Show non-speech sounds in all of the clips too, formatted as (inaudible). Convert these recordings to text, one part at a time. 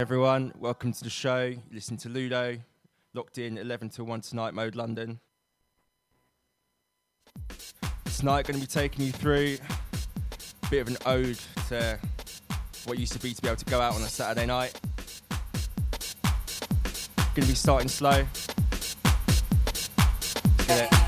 everyone. Welcome to the show. Listen to Ludo, locked in 11 to 1 tonight, Mode London. Tonight, going to be taking you through a bit of an ode to what used to be to be able to go out on a Saturday night. Going to be starting slow. Let's get it.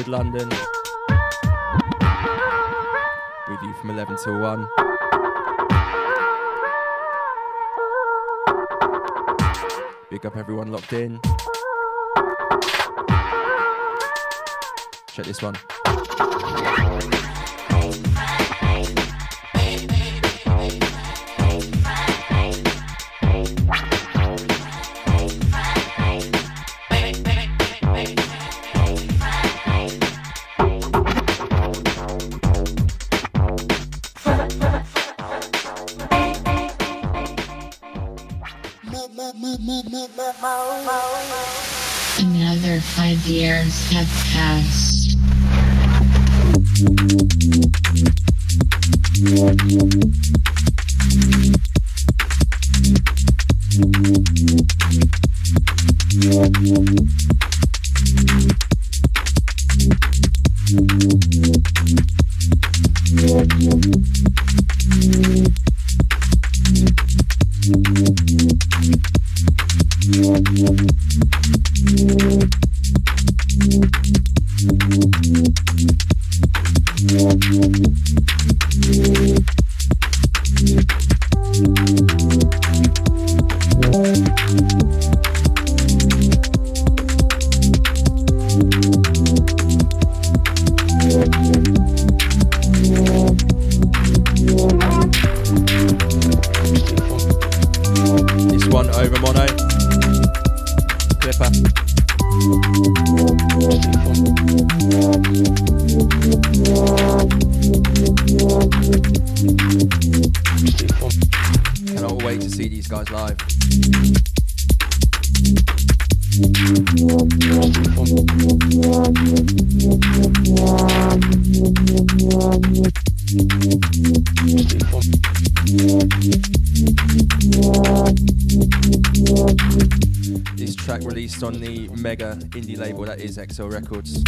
Road, London. With you from 11 till 1. Big up everyone locked in. Check this one. parents have had. XO Records.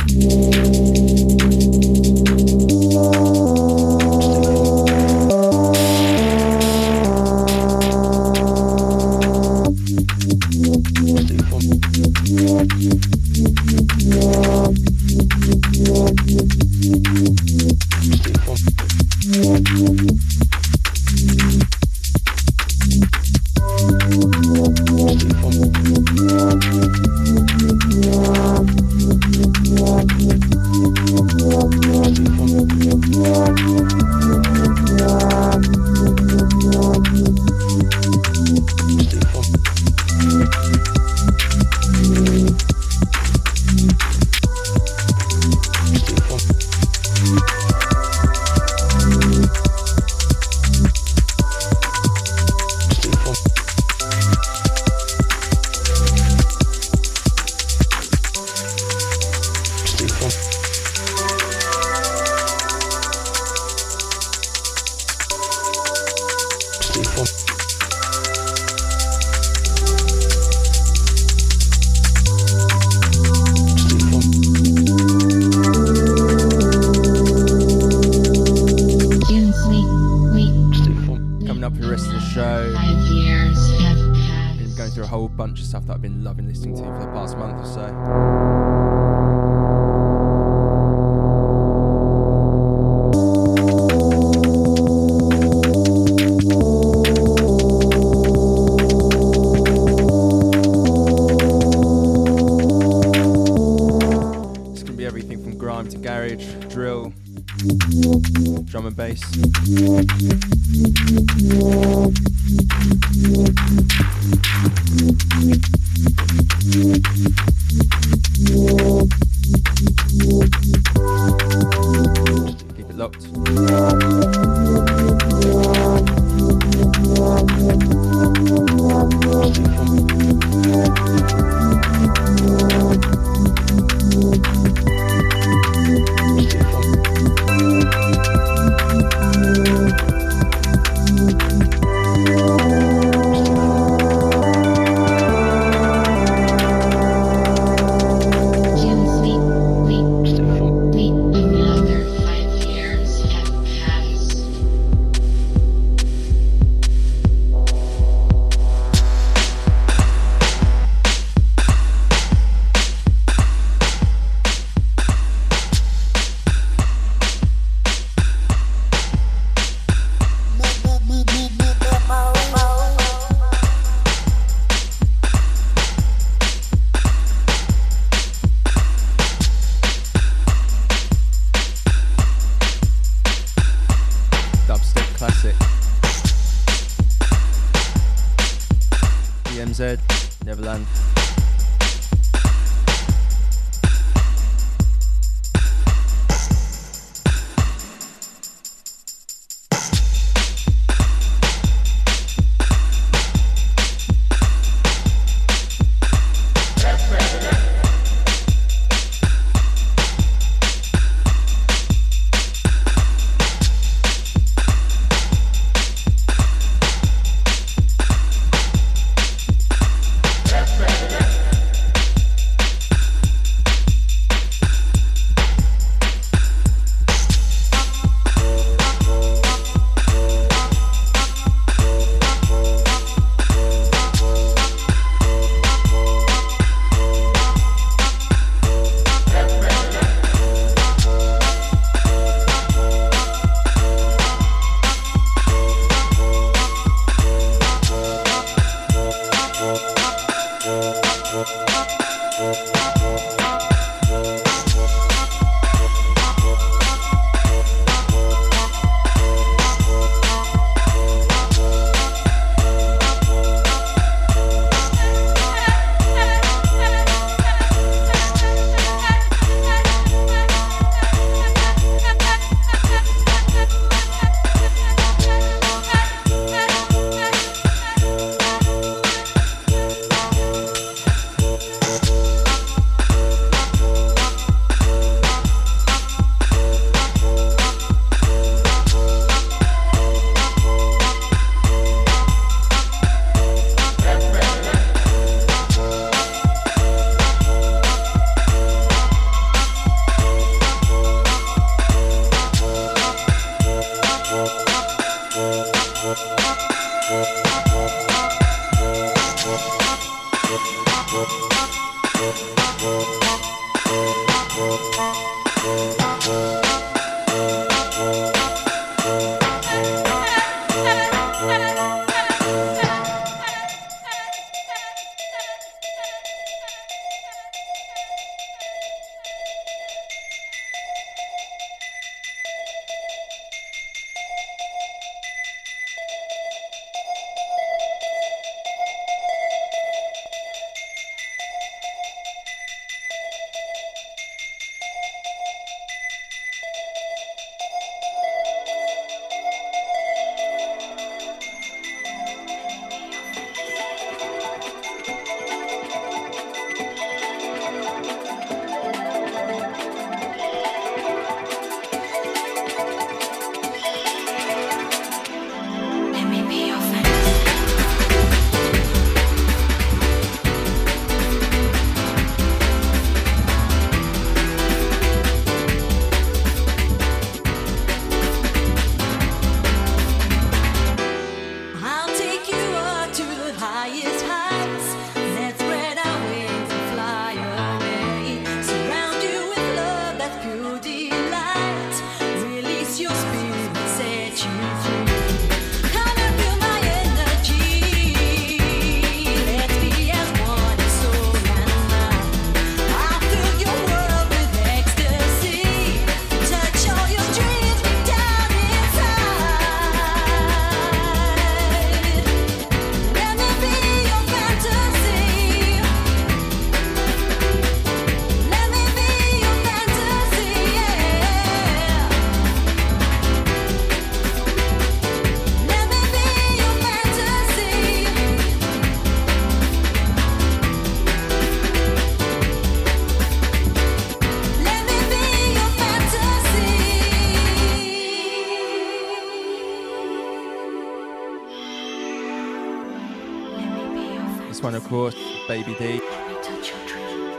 Baby D.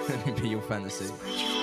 Let me (laughs) be your fantasy. I've got what it takes.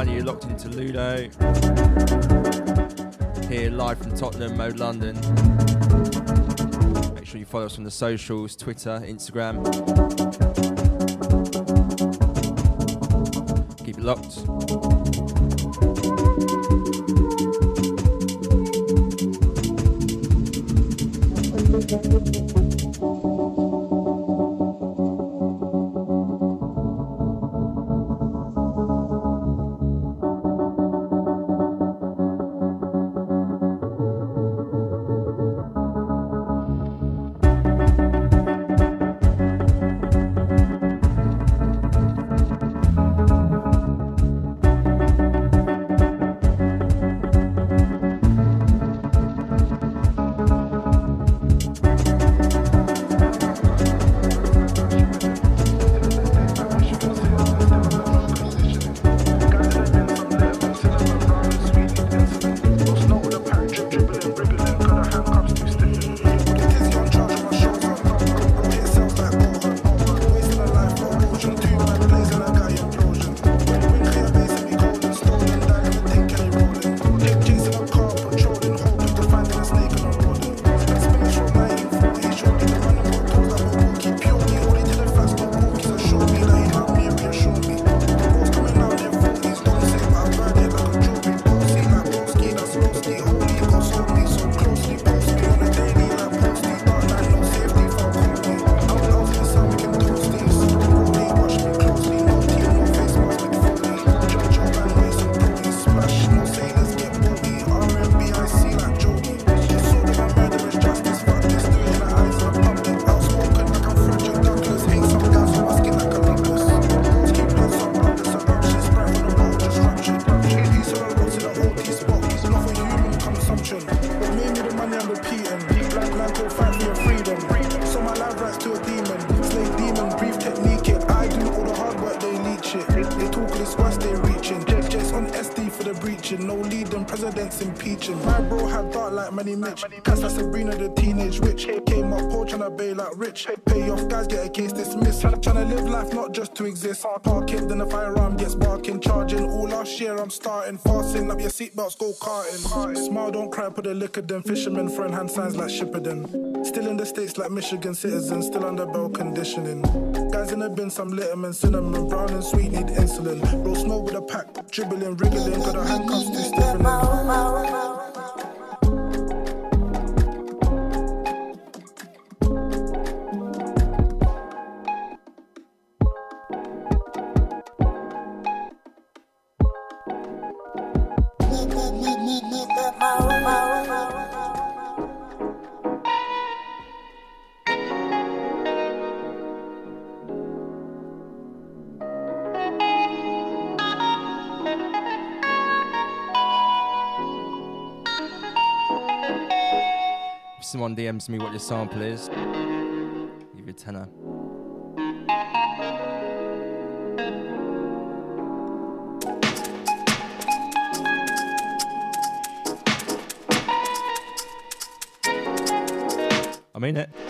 This live from Tottenham, Mode London. Make sure you follow us on the socials Twitter, Instagram. Keep it locked. Put a case dismissed. Tryna live life, not just to exist. Pocket, then a firearm gets barking. Charging all last year, I'm starting fastening up your seatbelts. Go karting. Smile, don't cry for the liquor then fisherman friend hand signs like Shippuden. Still in the States like Michigan citizens, still under bell conditioning. Guys in the bin, some litterman, cinnamon, brown and sweet need insulin. Roll snow with a pack, dribbling, wriggling, got a handcuffs someone DMs me what your sample is, give you a tenner. I mean it.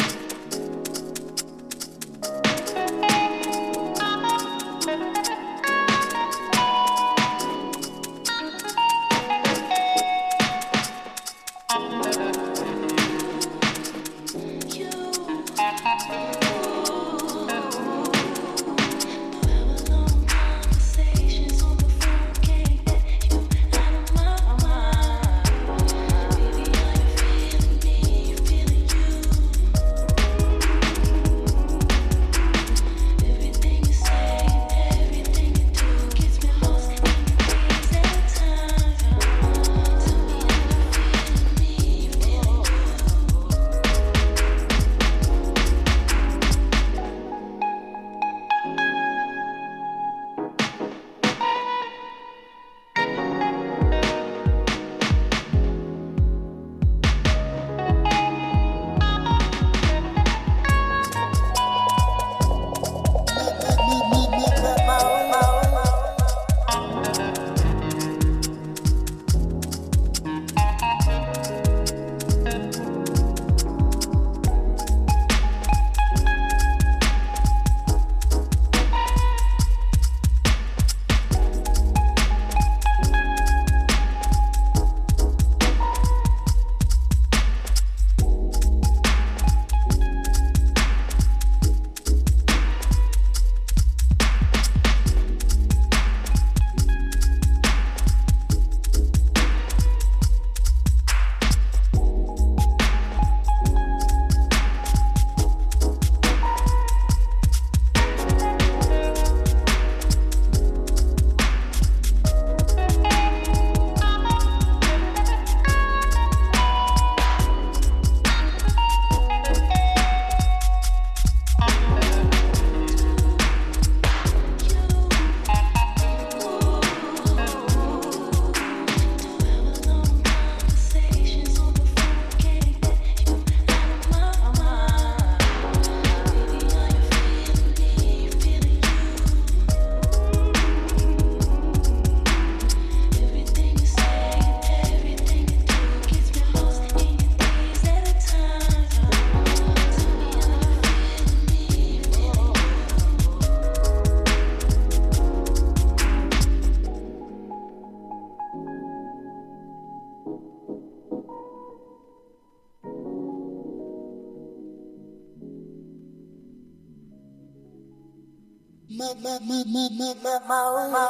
Shouts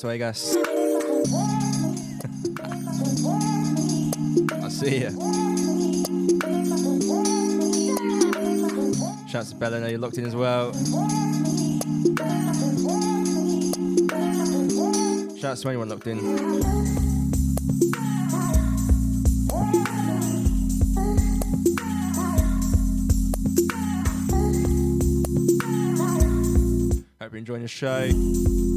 to Agas. I'll (laughs) see ya. Shouts to Bella, you're locked in as well. Shouts to anyone locked in. Hope you're enjoying the show.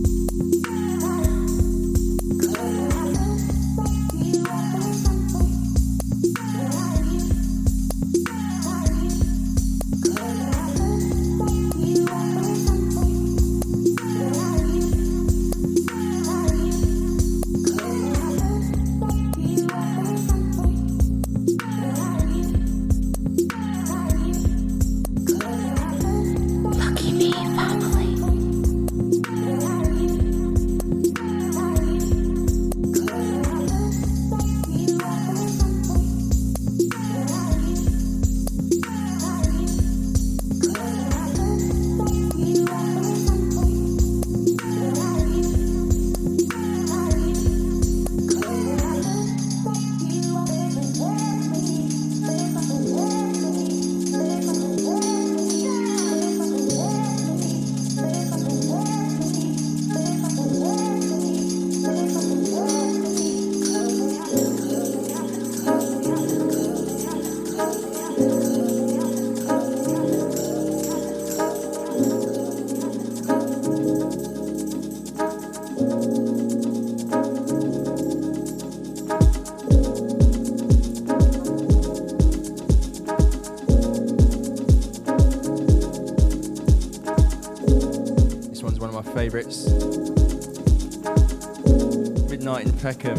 Midnight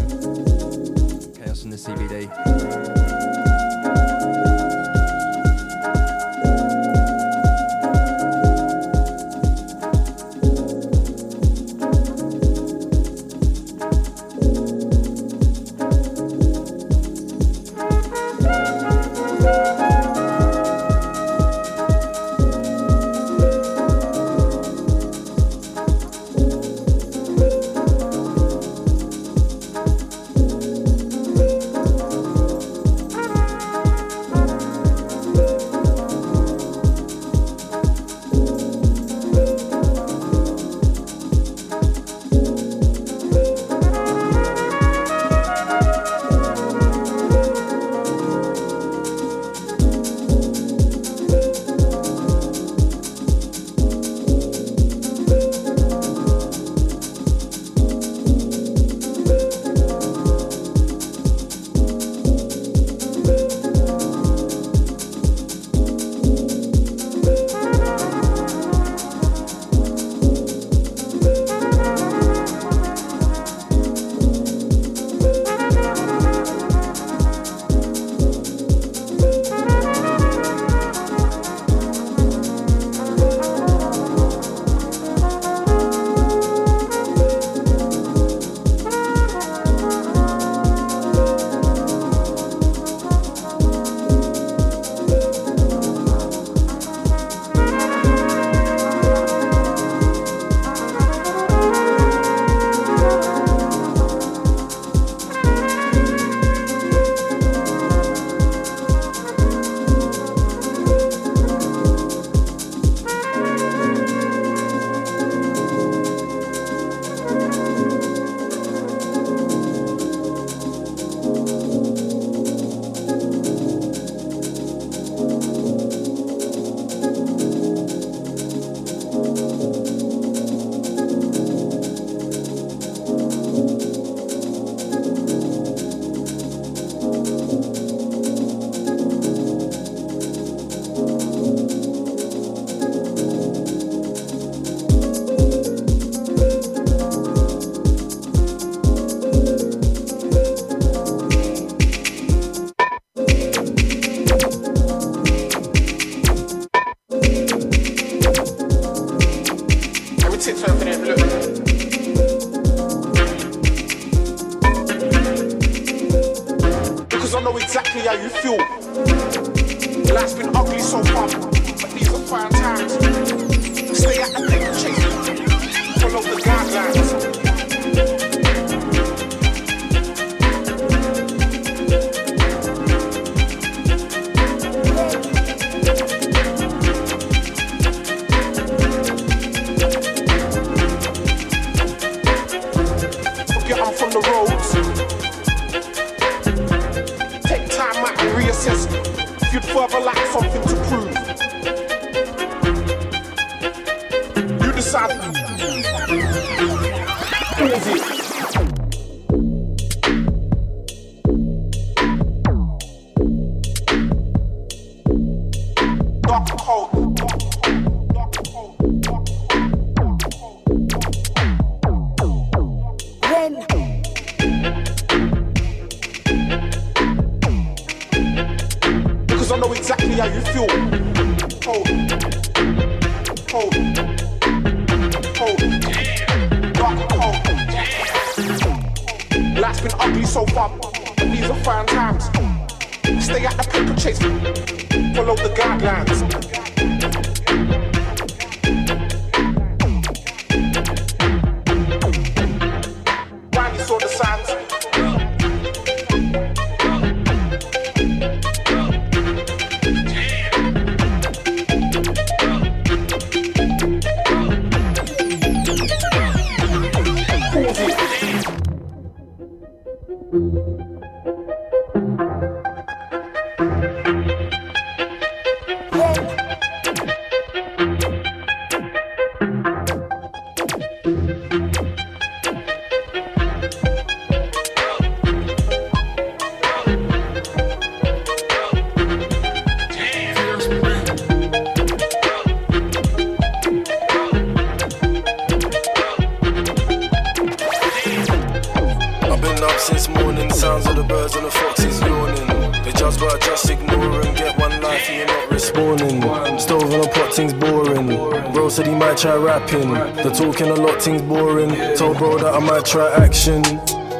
that try action.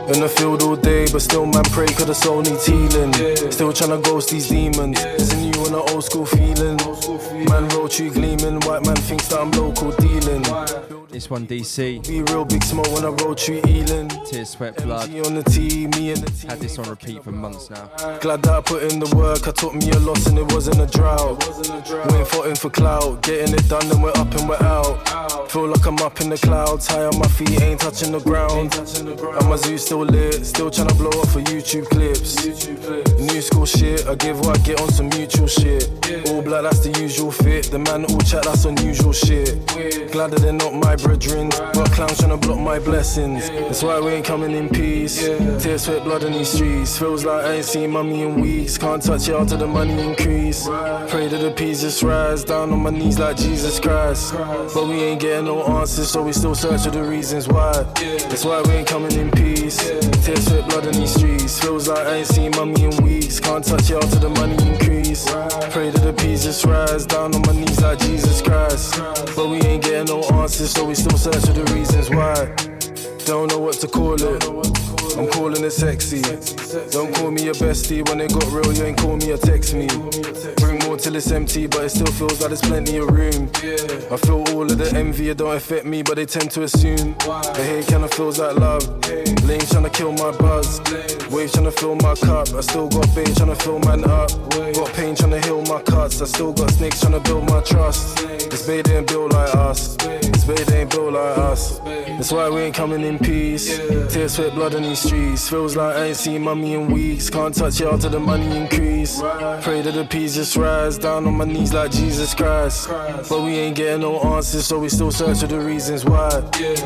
In the field all day, but still man pray cause the soul needs healing. Still tryna ghost these demons. It's a new and an old school feeling. Man roll tree gleaming, white man thinks that I'm local dealing. This one DC. Be real big smoke when I roll tree ealing. Tears, sweat, blood. on the T, me and the T. Had this on repeat for months now. Glad that I put in the work. I took me a loss and it wasn't a drought. We ain't fighting for clout. Getting it done, then we're up and we're out. Feel like I'm up in the clouds. High on my feet, ain't touching the ground. And my zoo still lit. Still trying to blow up for YouTube clips. New school shit. I give what I get on some mutual shit. All black, that's the usual fit. The man all chat, that's unusual shit. Glad that they're not my brethren. Got clowns trying to block my blessings. That's why we ain't coming in peace. Tears, sweat, blood in these streets. Feels like I ain't seen mummy in weeks. Can't touch it till the money increase. Pray that the peace just rise. Down on my knees like Jesus Christ. But we ain't getting no answers, so we still search for the reasons why. That's why we ain't coming in peace. Tears, sweat, blood in these streets. Feels like I ain't seen mummy in weeks. Can't touch it till the money increase. Pray that the peace just rise. Down on my knees like Jesus Christ. But we ain't getting no answers, so we still search for the reasons why. Don't know what to call it. I'm calling it sexy. Don't call me a bestie. When it got real, you ain't call me or text me. Bring more till it's empty, but it still feels like there's plenty of room. I feel all of the envy, it don't affect me, but they tend to assume. The hate kinda feels like love. Lane trying to kill my buzz. Wave trying to fill my cup. I still got pain trying to fill man up. Got pain trying to heal my cuts. I still got snakes trying to build my trust. This baby ain't built like us. This baby ain't built like us. That's why we ain't coming in peace. Tears, sweat, blood on these streets. Feels like I ain't seen mummy in weeks. Can't touch y'all till the money increase. Pray that the peace just rise. Down on my knees like Jesus Christ. But we ain't getting no answers, so we still search for the reasons why.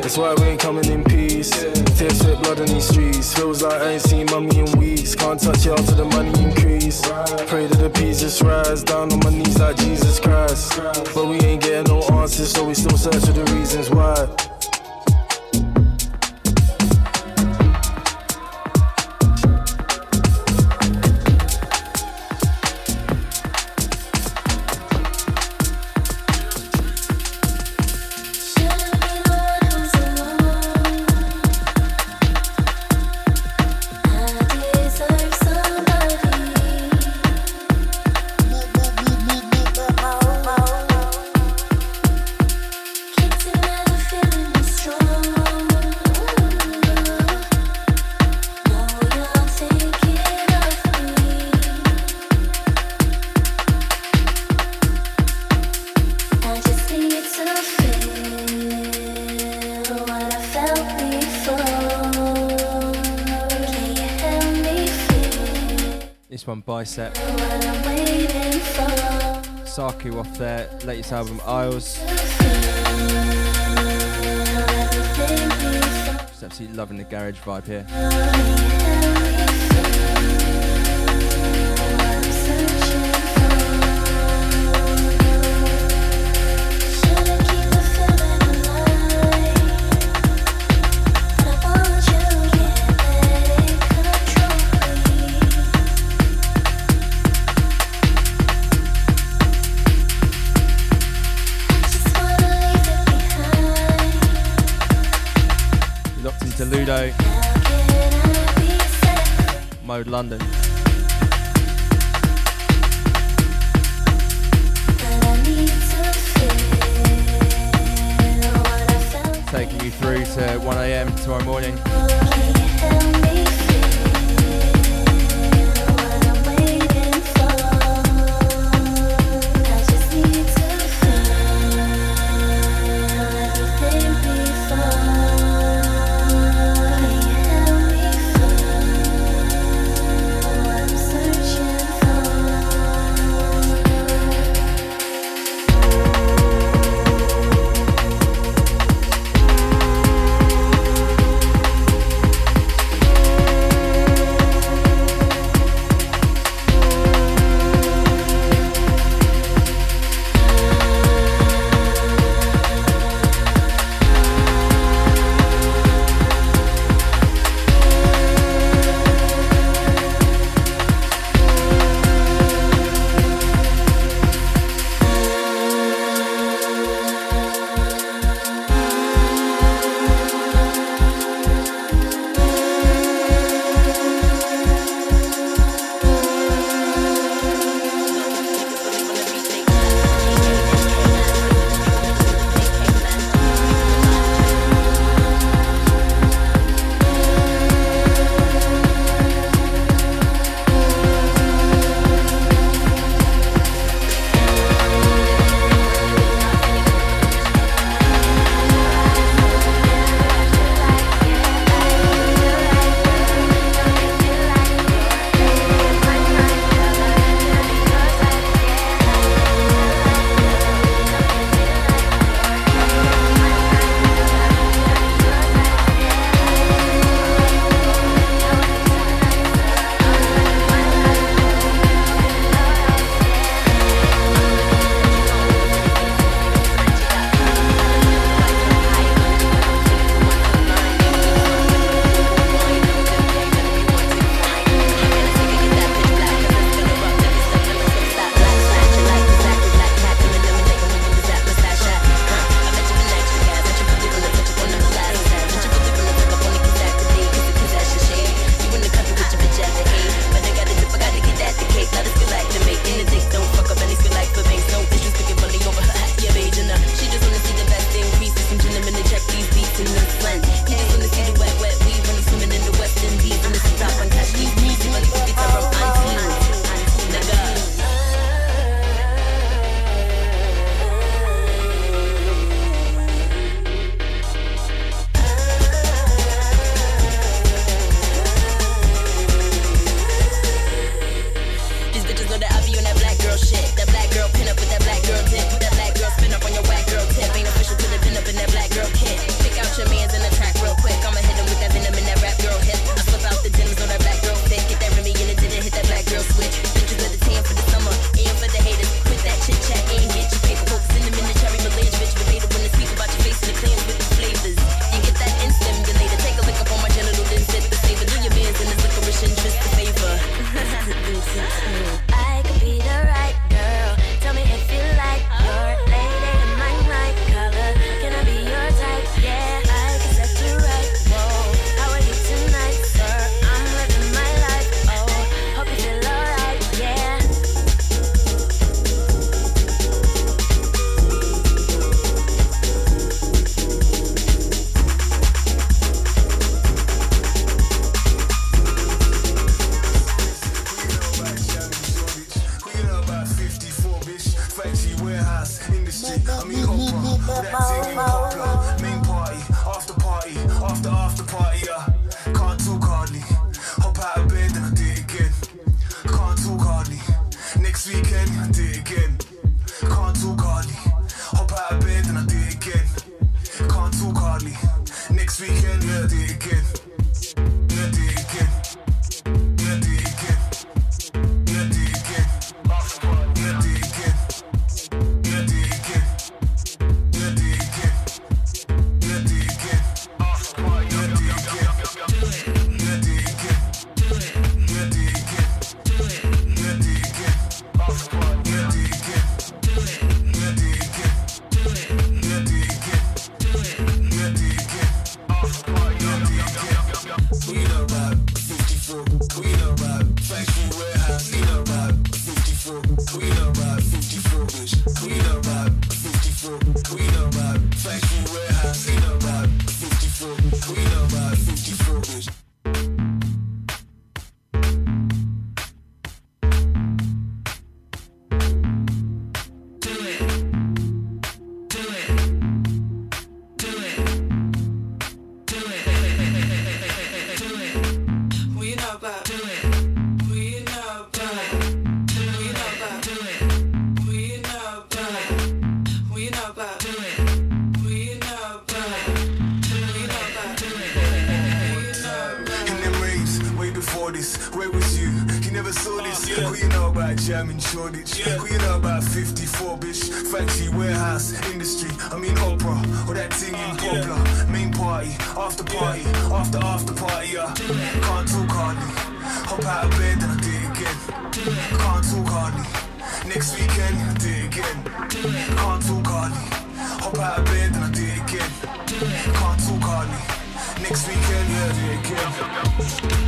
That's why we ain't coming in peace. Tears, sweat, blood on these streets. Feels like I ain't seen mummy in weeks. Can't touch y'all till the money increase. Pray that the peace just rise. Down on my knees like Jesus Christ. But we ain't getting no answers, so we still search for the reasons why. One, Saku off their latest album, Isles. Just absolutely loving the garage vibe here. never saw this. Yeah. What you know about jam in Shoreditch? Yeah. What you know about 54, bitch? Factory, warehouse, industry. I mean opera, or that thing in Poplar. Yeah. Main party, after party, yeah. after after party. Yeah, Can't talk hardly. Hop out of bed and I do it again. Can't talk hardly. Next weekend, I do it again. Can't talk hardly. Hop out of bed and I do it again. Can't talk hardly. Next weekend, yeah, do it again.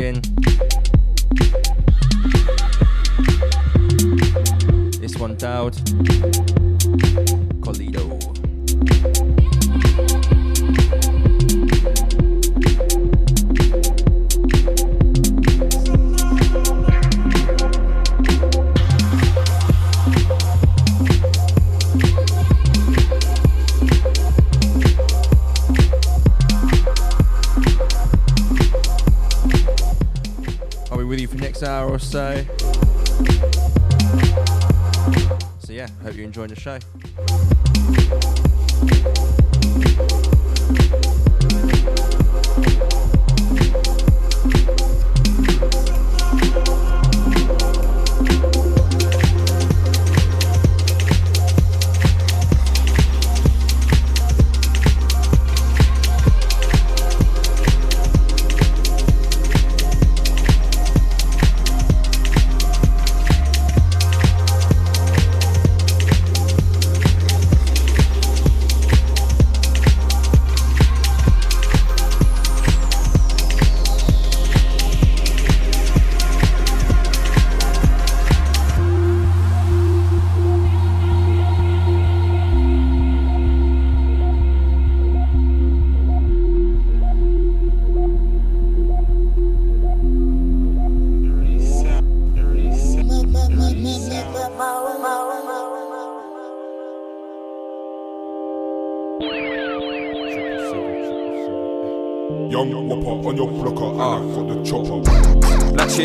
So.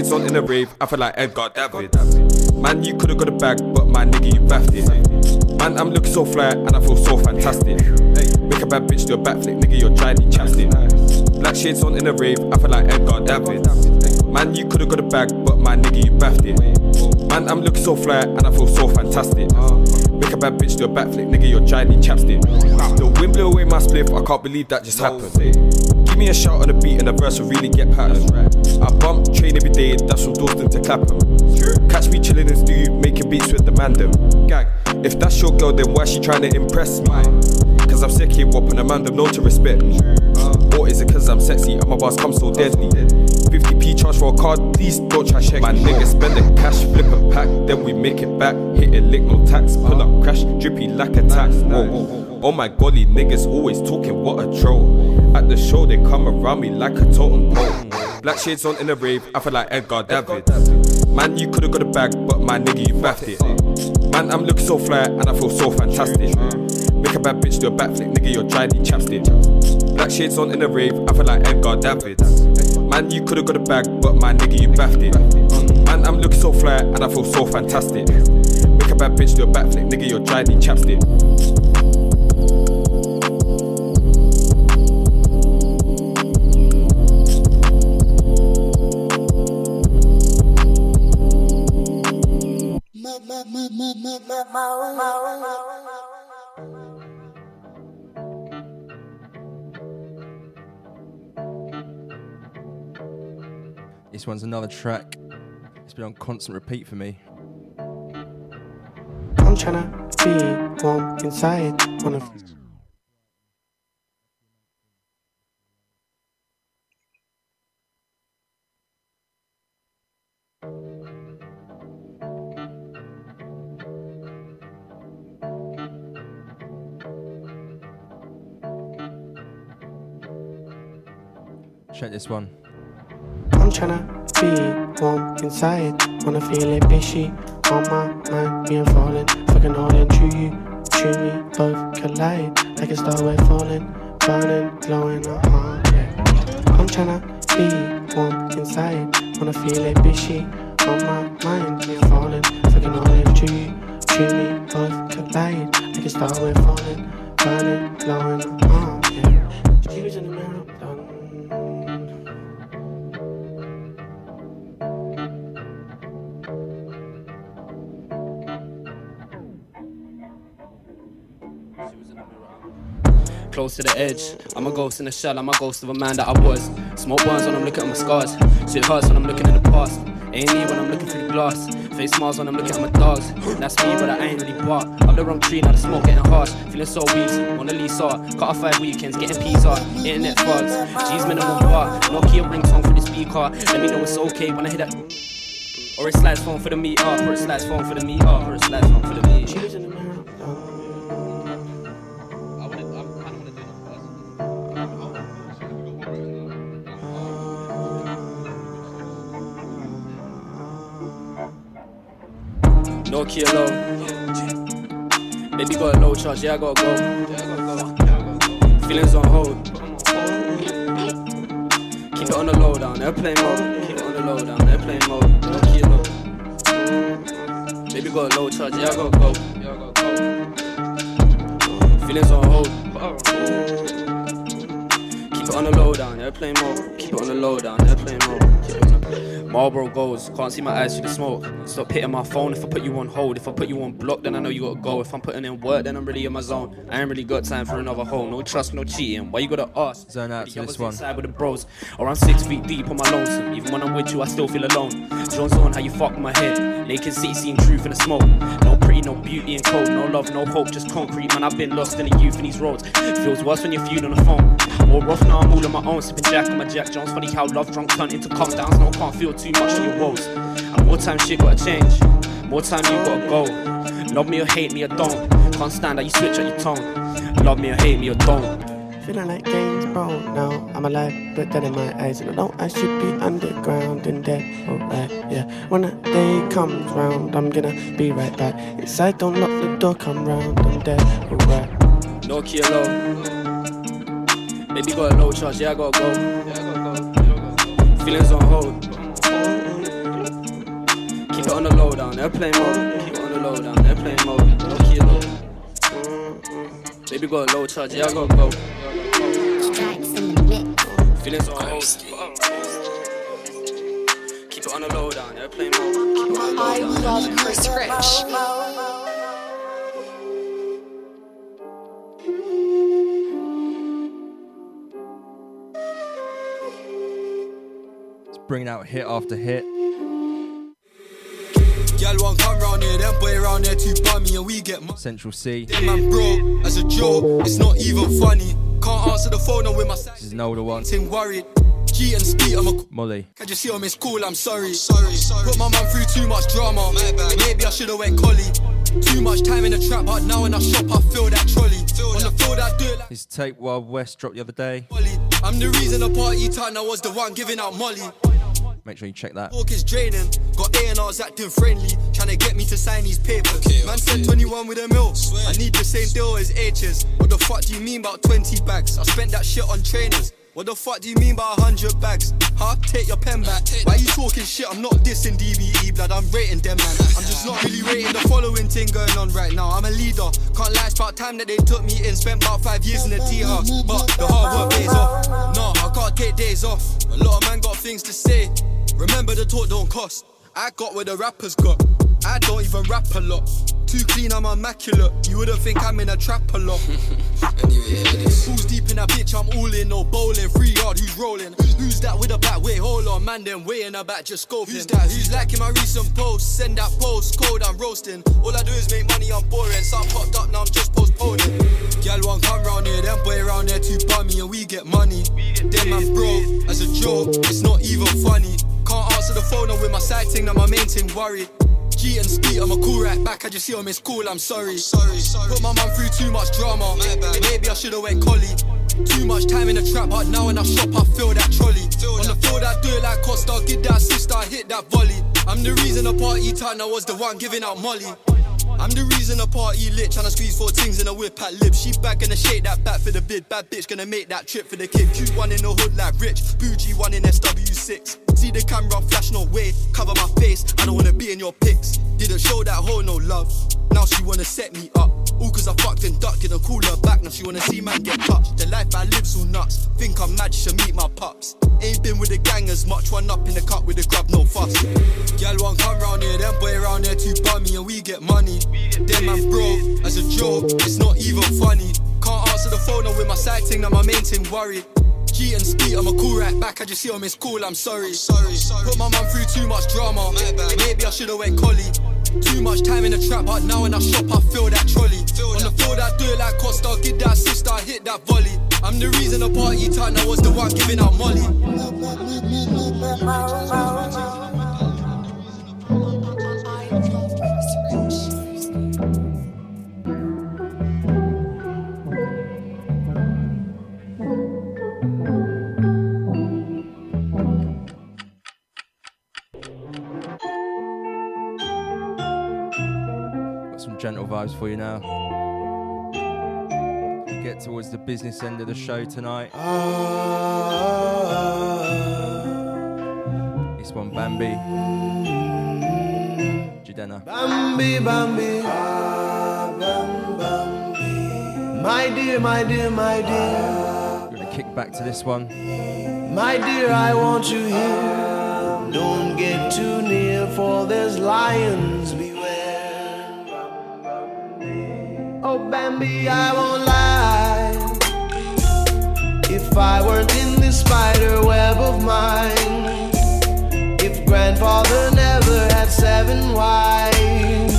Chopper. On in a rave, I feel like Edgar Davids. Man, you could've got a bag, but my nigga, you baffed it. Man, I'm looking so fly, and I feel so fantastic. Make a bad bitch do a backflip, nigga, you're Chinese chapstick. Black shades on in a rave, I feel like Edgar Davids. Man, you could've got a bag, but my nigga, you baffed it. Man, I'm looking so fly, and I feel so fantastic. Make a bad bitch do a backflip, nigga, you're Chinese chapstick. The wind blew away my spliff, I can't believe that just happened. Give me a shout on the beat and the verse will really get patterned. I bump, train every day, that's from Dalston to Clapham. Catch me chilling in studio, making beats with the mandem. Gang, if that's your girl, then why she trying to impress me? Cause I'm sick here, whopping a man, them know to respect. Or is it cause I'm sexy and my bars come so deadly? 50p charge for a card, please don't try check. My niggas spend the cash, flip a pack, then we make it back. Hit it, lick no tax, pull up, crash, drippy like a tax. Whoa. Oh my golly, niggas always talking, what a troll. At the show, they come around me like a totem pole. Black shades on in the rave, I feel like Edgar Davids. Man, you could've got a bag, but my nigga, you baffed it. Man, I'm looking so fly, and I feel so fantastic. Make a bad bitch do a backflip, nigga, you're Chinese chapstick. Black shades on in the rave, I feel like Edgar Davids. Man, you could've got a bag, but my nigga, you baffed it. Man, I'm looking so fly, and I feel so fantastic. Make a bad bitch do a backflip, nigga, you're Chinese chapstick. This one's another track. It's been on constant repeat for me. I'm tryna be warm inside. Wanna Check this one. I'm tryna be warm inside. Wanna feel it fishy on my mind. And falling, fucking in. True you, true me, both collide. Like a star we're falling, burning, glowing. Uh huh, yeah. I'm tryna be warm inside. Wanna feel it fishy on my mind. And falling, fucking in. True you, true me, both collide. Like a star we're falling, burning, glowing. Uh huh, yeah. Shoes in the mirror, Close to the edge, I'm a ghost in the shell, I'm a ghost of a man that I was. Smoke burns when I'm looking at my scars, shit hurts when I'm looking in the past. Ain't me when I'm looking through the glass, face smiles when I'm looking at my dogs. That's me, but I ain't really bought. Up the wrong tree, now the smoke getting harsh. Feeling so weak, lease art. Cut off five weekends, getting pizza, internet bugs. G's minimum bar, Nokia ringtone for the speaker. Let me know it's okay when I hit that. Or it slides phone for the meet up, or it slides phone for the meet up, or it slides phone for the meet. Nokia low. Baby got a low charge, yeah, I gotta go. Feelings on hold. Keep it on the low down, airplane mode. Keep it on the low down, airplane mode. Low. Baby got a low charge, yeah, I gotta go. Feelings on hold. Keep it on the low down, airplane mode. Keep it on the low down, airplane mode. Marlboro goes, can't see my eyes through the smoke. Stop hitting my phone if I put you on hold. If I put you on block, then I know you gotta go. If I'm putting in work, then I'm really in my zone. I ain't really got time for another hole. No trust, no cheating. Why you gotta ask? Zone out to this one. Inside with the bros, or I'm six feet deep on my lonesome. Even when I'm with you, I still feel alone. Jones on how you fuck my head. Naked city, seeing truth in the smoke. No no beauty and cold. No love, no hope, just concrete. Man, I've been lost in the youth in these roads. Feels worse when you're viewed on the phone. More rough now, I'm all on my own. Sipping Jack on my Jack Jones. Funny how love drunk turned into calm downs. No, can't feel too much of your woes. And more time shit gotta change. More time you gotta go. Love me or hate me or don't. Can't stand how you switch on your tone. Love me or hate me or don't. Feeling like James Brown now. I'm alive, but dead in my eyes. And I know I should be underground and dead. Alright, oh, yeah. When that day comes round, I'm gonna be right back. Inside, don't lock the door, come round. I'm dead. Oh, Alright. Nokia low. Baby got a low charge, yeah, I gotta go. I gotta go. Feelings on hold. Keep it on the low down, airplane mode. Keep it on the low down, airplane mode. No low. Baby got a low charge, yeah, I gotta go. Feelings on hold. Keep it on the low down, airplane mode. Keep it on the low I down. love Chris Rich. It's bringing out hit after hit. Come round here, them boy round there too bummy, and we get money. Central C. Man, bro, as a joke, it's not even funny. Can't answer the phone, I'm with my This is an older one. Ting worried. G and Skeet, I'm a Molly. Can you see him? It's cool, I'm sorry. Sorry, sorry. Put my man through too much drama. Maybe I should've went collie. Too much time in the trap, but now when I shop, I feel that trolley. On the field, I do it like His tape Wild West dropped the other day. I'm the reason the party time, I was the one giving out Molly. Make sure you check that. Talk is draining. Got A&R's acting friendly, trying to get me to sign these papers. Man said 21 with a mil. I need the same deal as H's. What the fuck do you mean about 20 bags? I spent that shit on trainers. What the fuck do you mean by 100 bags? Huh? Take your pen back. Why you talking shit? I'm not dissing DBE, blood. I'm rating them, man. I'm just not really rating the following thing going on right now. I'm a leader. Can't lie, it's about time that they took me in. Spent about five years in the tea house. But the hard work pays off. No, I can't take days off. A lot of man got things to say. Remember the talk don't cost. I got what the rappers got. I don't even rap a lot. Too clean, I'm immaculate. You wouldn't think I'm in a trap a lot. (laughs) Who's deep in that bitch? I'm all in, no bowling. Free yard, who's rolling? Who's that with a back? Wait, hold on, man, then way in the back, just scoping. Who's that? Who's liking my recent post? Send that post, code, I'm roasting. All I do is make money, I'm boring. Some popped up, now I'm just postponing. Gal one come round here, them boy round there too bummy, and we get money. Them man broke, as a joke, it's not even funny. Answer the phone, I'm with my side thing, now my main thing worried. G and Skeet, I'm a cool right back. I just see him, it's cool, I'm sorry. sorry, sorry. Put my man through too much drama. Maybe I should've went collie. Too much time in the trap, but now when I shop, I feel that trolley. On the field, I do it like Costa, get that sister, I hit that volley. I'm the reason the party time, I was the one giving out Molly. I'm the reason the party lit, tryna squeeze four things in a whip at lip. She back gonna shake that back for the bid. Bad bitch gonna make that trip for the kid. Cute one in the hood like rich, bougie one in SW6. See the camera flash, no way. Cover my face, I don't wanna be in your pics. Didn't show that hoe no love. Now she wanna set me up. All cause I fucked and ducked, didn't call her back. Now she wanna see man get touched. The life I live's all nuts. Think I'm mad, she should meet my pups. Ain't been with the gang as much, one up in the cup with the grub, no fuss. Gal one come round here, them boy round there too bummy, and we get money. Them man broke, as a joke, it's not even funny. Can't answer the phone, I'm with my side thing, now my main thing worried. G and Skeet, I'm a cool right back, I just see him, it's cool, I'm sorry. sorry, sorry. Put my man through too much drama. Maybe I should've went collie. Too much time in the trap, but now when I shop, I feel that trolley. On the field, I do it like Costa, get that sister, I hit that volley. I'm the reason the party time, I was the one giving out Molly. Gentle vibes for you now. We get towards the business end of the show tonight. This one, Bambi. Jadena. Bambi, Bambi, ah, Bam, Bambi. My dear, my dear, my dear. We're gonna kick back to this one. My dear, I want you here. Don't get too near, for there's lions Oh, Bambi, I won't lie. If I weren't in this spider web of mine, if grandfather never had seven wives,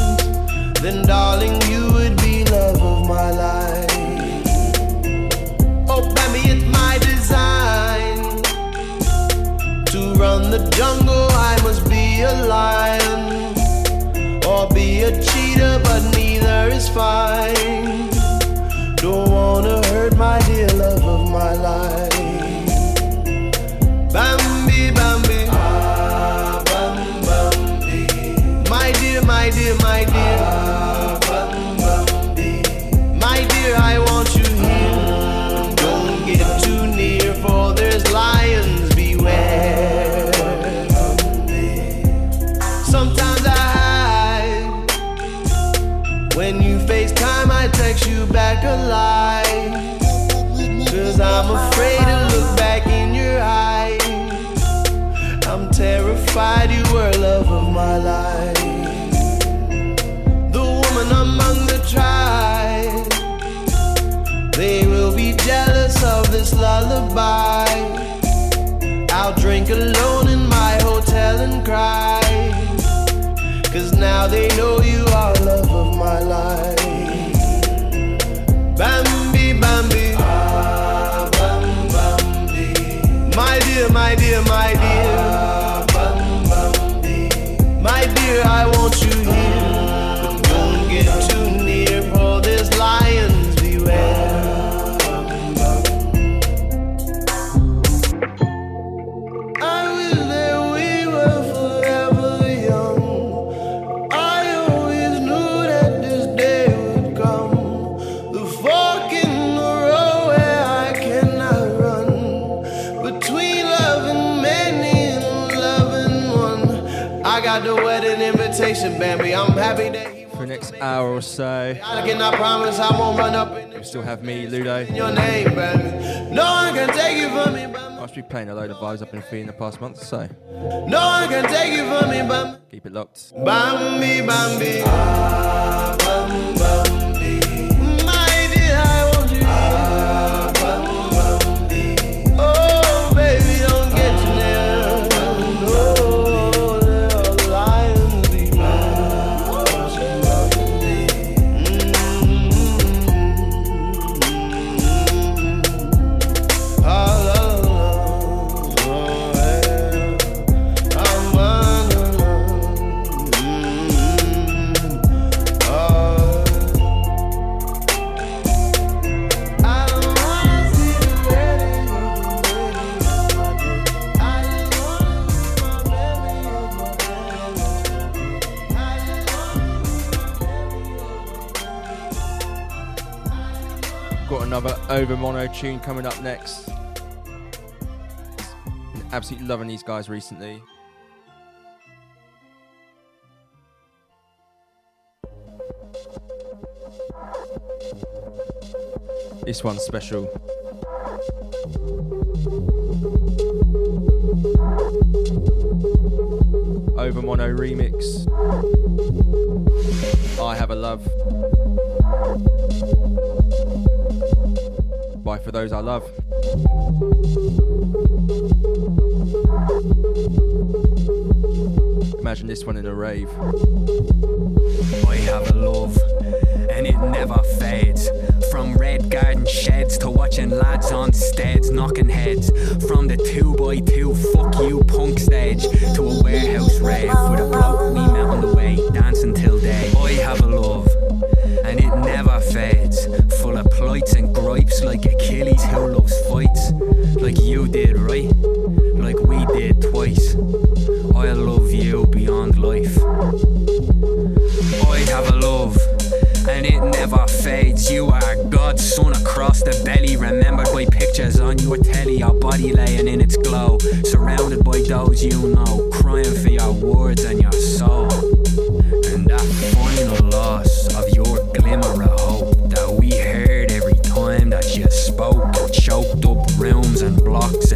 then darling, you would be love of my life. Oh, Bambi, it's my design to run the jungle. I must be a lion or be a cheetah, but neither is this lullaby. I'll drink alone in my hotel and cry. Cause now they know you are love of my life. Bambi, Bambi. Ah, bam, Bambi. My dear, my dear, my dear. Ah, bam, Bambi. My dear, I want you invitation, I'm happy that he For the next hour or so, I cannot promise I won't run up in we still have me, Ludo. your name, baby. No one can take you from me, but Must be playing a load of vibes I've been feeling the past month, so no one can take you from me, but keep it locked. Bambi, Bambi. Ah, bam, Bambi. Over mono tune coming up next. Absolutely loving these guys recently. This one's special. Overmono remix. I have a love. Bye for those I love. Imagine this one in a rave. I have a love, and it never fades. From red garden sheds to watching lads on steads knocking heads. From the 2x2 fuck you punk stage to a warehouse rave with a bloke we met on the way, dancing till day. I have a love, and it never fades. Plights and gripes like Achilles who loves fights. Like you did, right? Like we did twice. I love you beyond life. I have a love, and it never fades. You are God's son across the belly, remembered by pictures on your telly, your body laying in its glow, surrounded by those you know, crying for your words and your soul.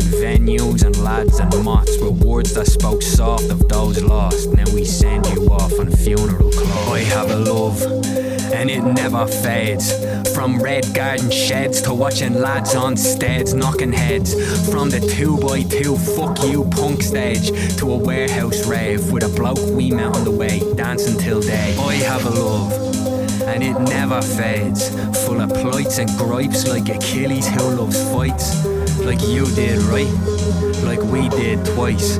And venues and lads and mots words that spoke soft of those lost. Now we send you off on funeral clothes. I have a love, and it never fades. From red garden sheds to watching lads on steads knocking heads. From the 2x2 fuck you punk stage to a warehouse rave with a bloke we met on the way, dancing till day. I have a love and it never fades. Full of plights and gripes like Achilles who loves fights. Like you did, right? Like we did twice.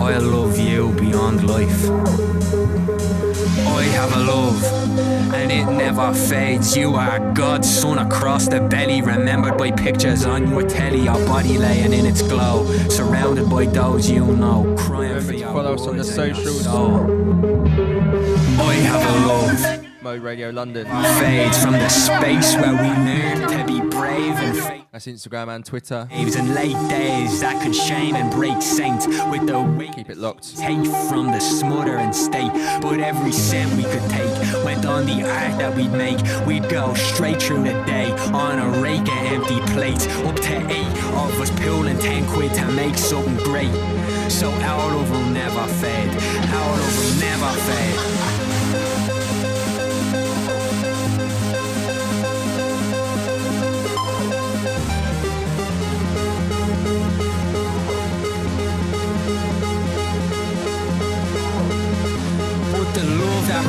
I love you beyond life. I have a love, and it never fades. You are God's son across the belly, remembered by pictures on your telly, your body laying in its glow, surrounded by those you know, crying for your Follow us on the words and your socials. I have a love. Mode Radio London. Fades from the space where we learn to be brave and That's Instagram and Twitter. Waves and late days that could shame and break saints with the weight Keep it locked. take from the smothering state. But every cent we could take went on the art that we'd make. We'd go straight through the day on a rake of empty plates. Up to eight of us pulling ten quid to make something great. So our love will never fade. Our love will never fade.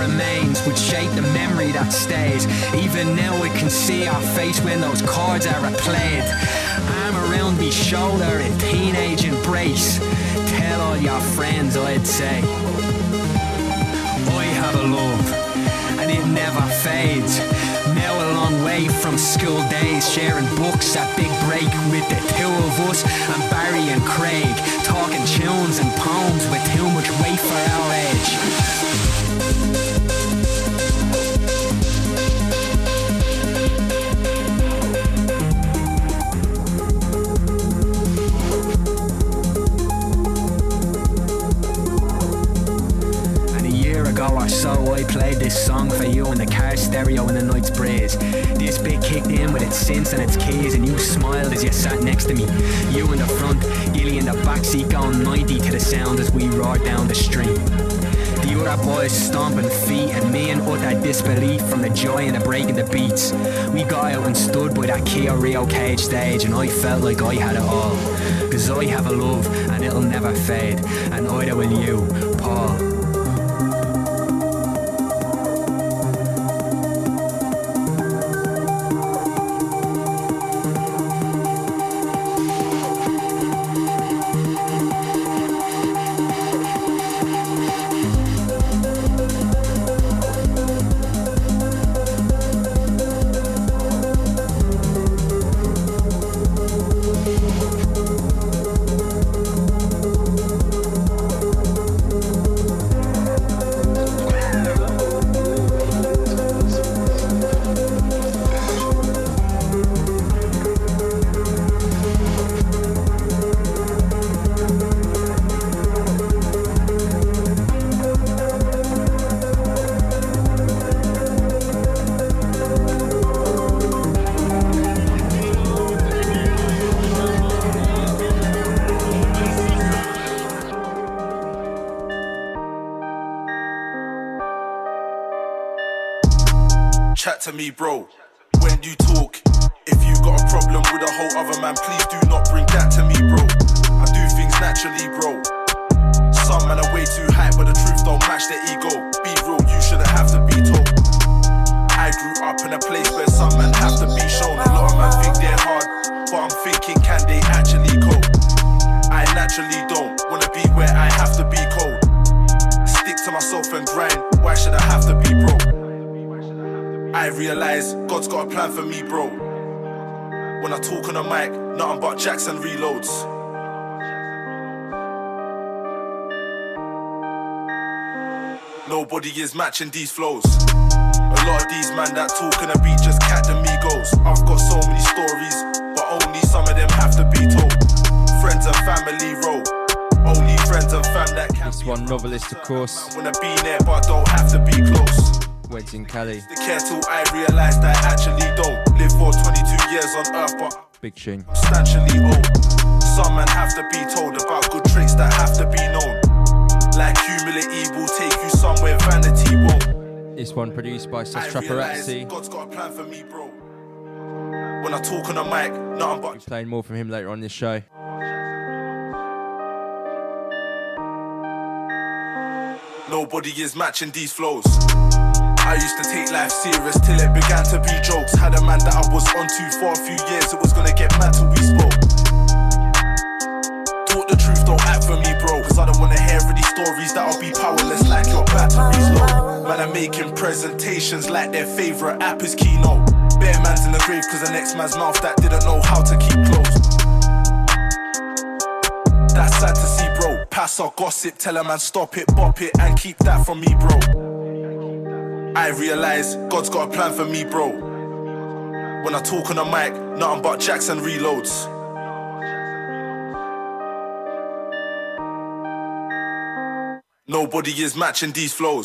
Remains would shape the memory that stays. Even now we can see our face when those chords are replayed. Arm around me shoulder in teenage embrace. Tell all your friends I'd say. I have a love and it never fades. Now a long way from school days, sharing books at Big Break with the two of us and Barry and Craig, talking tunes and poems with too much weight for our age. I played this song for you in the car stereo in the night's breeze. This bit kicked in with its synths and its keys, and you smiled as you sat next to me. You in the front, Gilly in the backseat, going 90 to the sound as we roared down the street. The other boys stomping feet, and me in utter disbelief from the joy and the break breaking the beats. We got out and stood by that Kia Rio cage stage, and I felt like I had it all. Cause I have a love, and it'll never fade, and either will you, Paul. Bro. Nobody is matching these flows. A lot of these man that talk on the beat just cat the Migos. I've got so many stories, but only some of them have to be told. Friends and family roll. Only friends and fam that can This one, novelist, of course. wanna be but don't have to be close. Weds in Cali. The care till I realized I actually don't live for 22 years on earth, but Big tune. substantially old. Some men have to be told about good traits that have to be known. Somewhere vanity won't. This one produced by I Sastra realize Parazzi. God's got a plan for me, bro. When I talk on the mic, nothing but Playing more from him later on this show. Nobody is matching these flows. I used to take life serious till it began to be jokes. Had a man that I was onto for a few years, it was gonna get mad till we spoke. Don't act for me, bro. Cause I don't wanna hear any stories that'll be powerless like your batteries low. Man, I'm making presentations like their favorite app is Keynote. Bare man's in the grave cause the next man's mouth that didn't know how to keep closed. That's sad to see, bro. Pass or gossip, tell a man stop it, bop it, and keep that from me, bro. I realize God's got a plan for me, bro. When I talk on the mic, nothing but Jackson reloads. Nobody is matching these flows.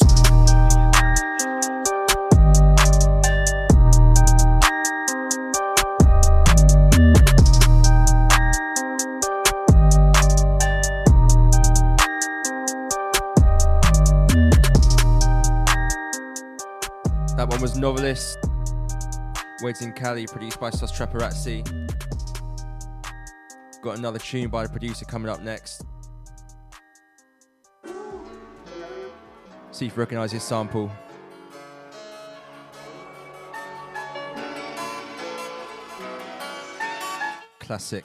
That one was Novelist. Waiting Cali, produced by Sus Traparazzi. Got another tune by the producer coming up next. See if you recognize this sample. Classic.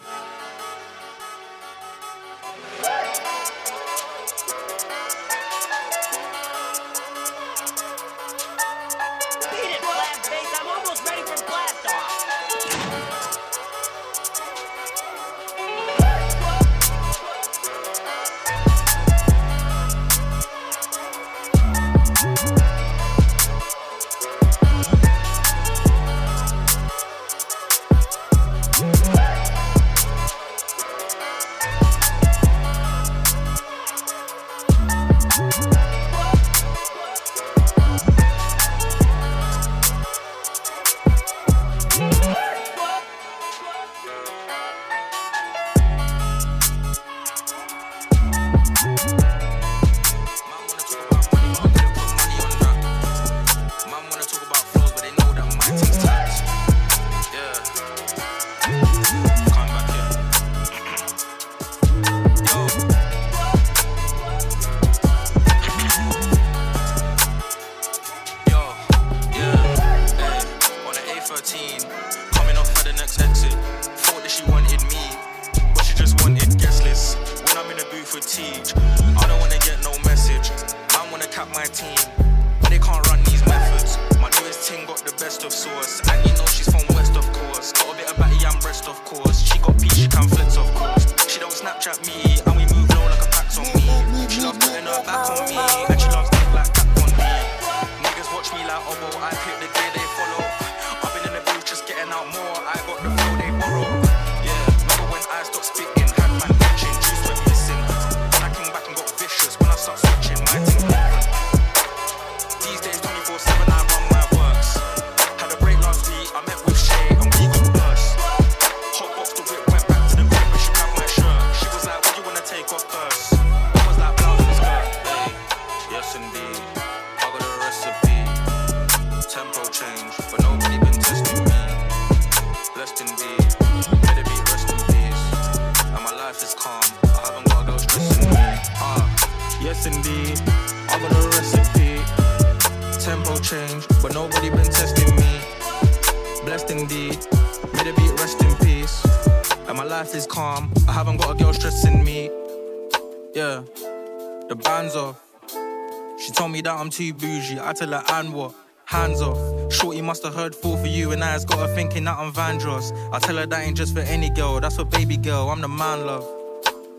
Too bougie. I tell her, and what? Hands off. Shorty must have heard fall for you, and I's got her thinking that I'm Vandross. I tell her that ain't just for any girl, that's for baby girl. I'm the man, love.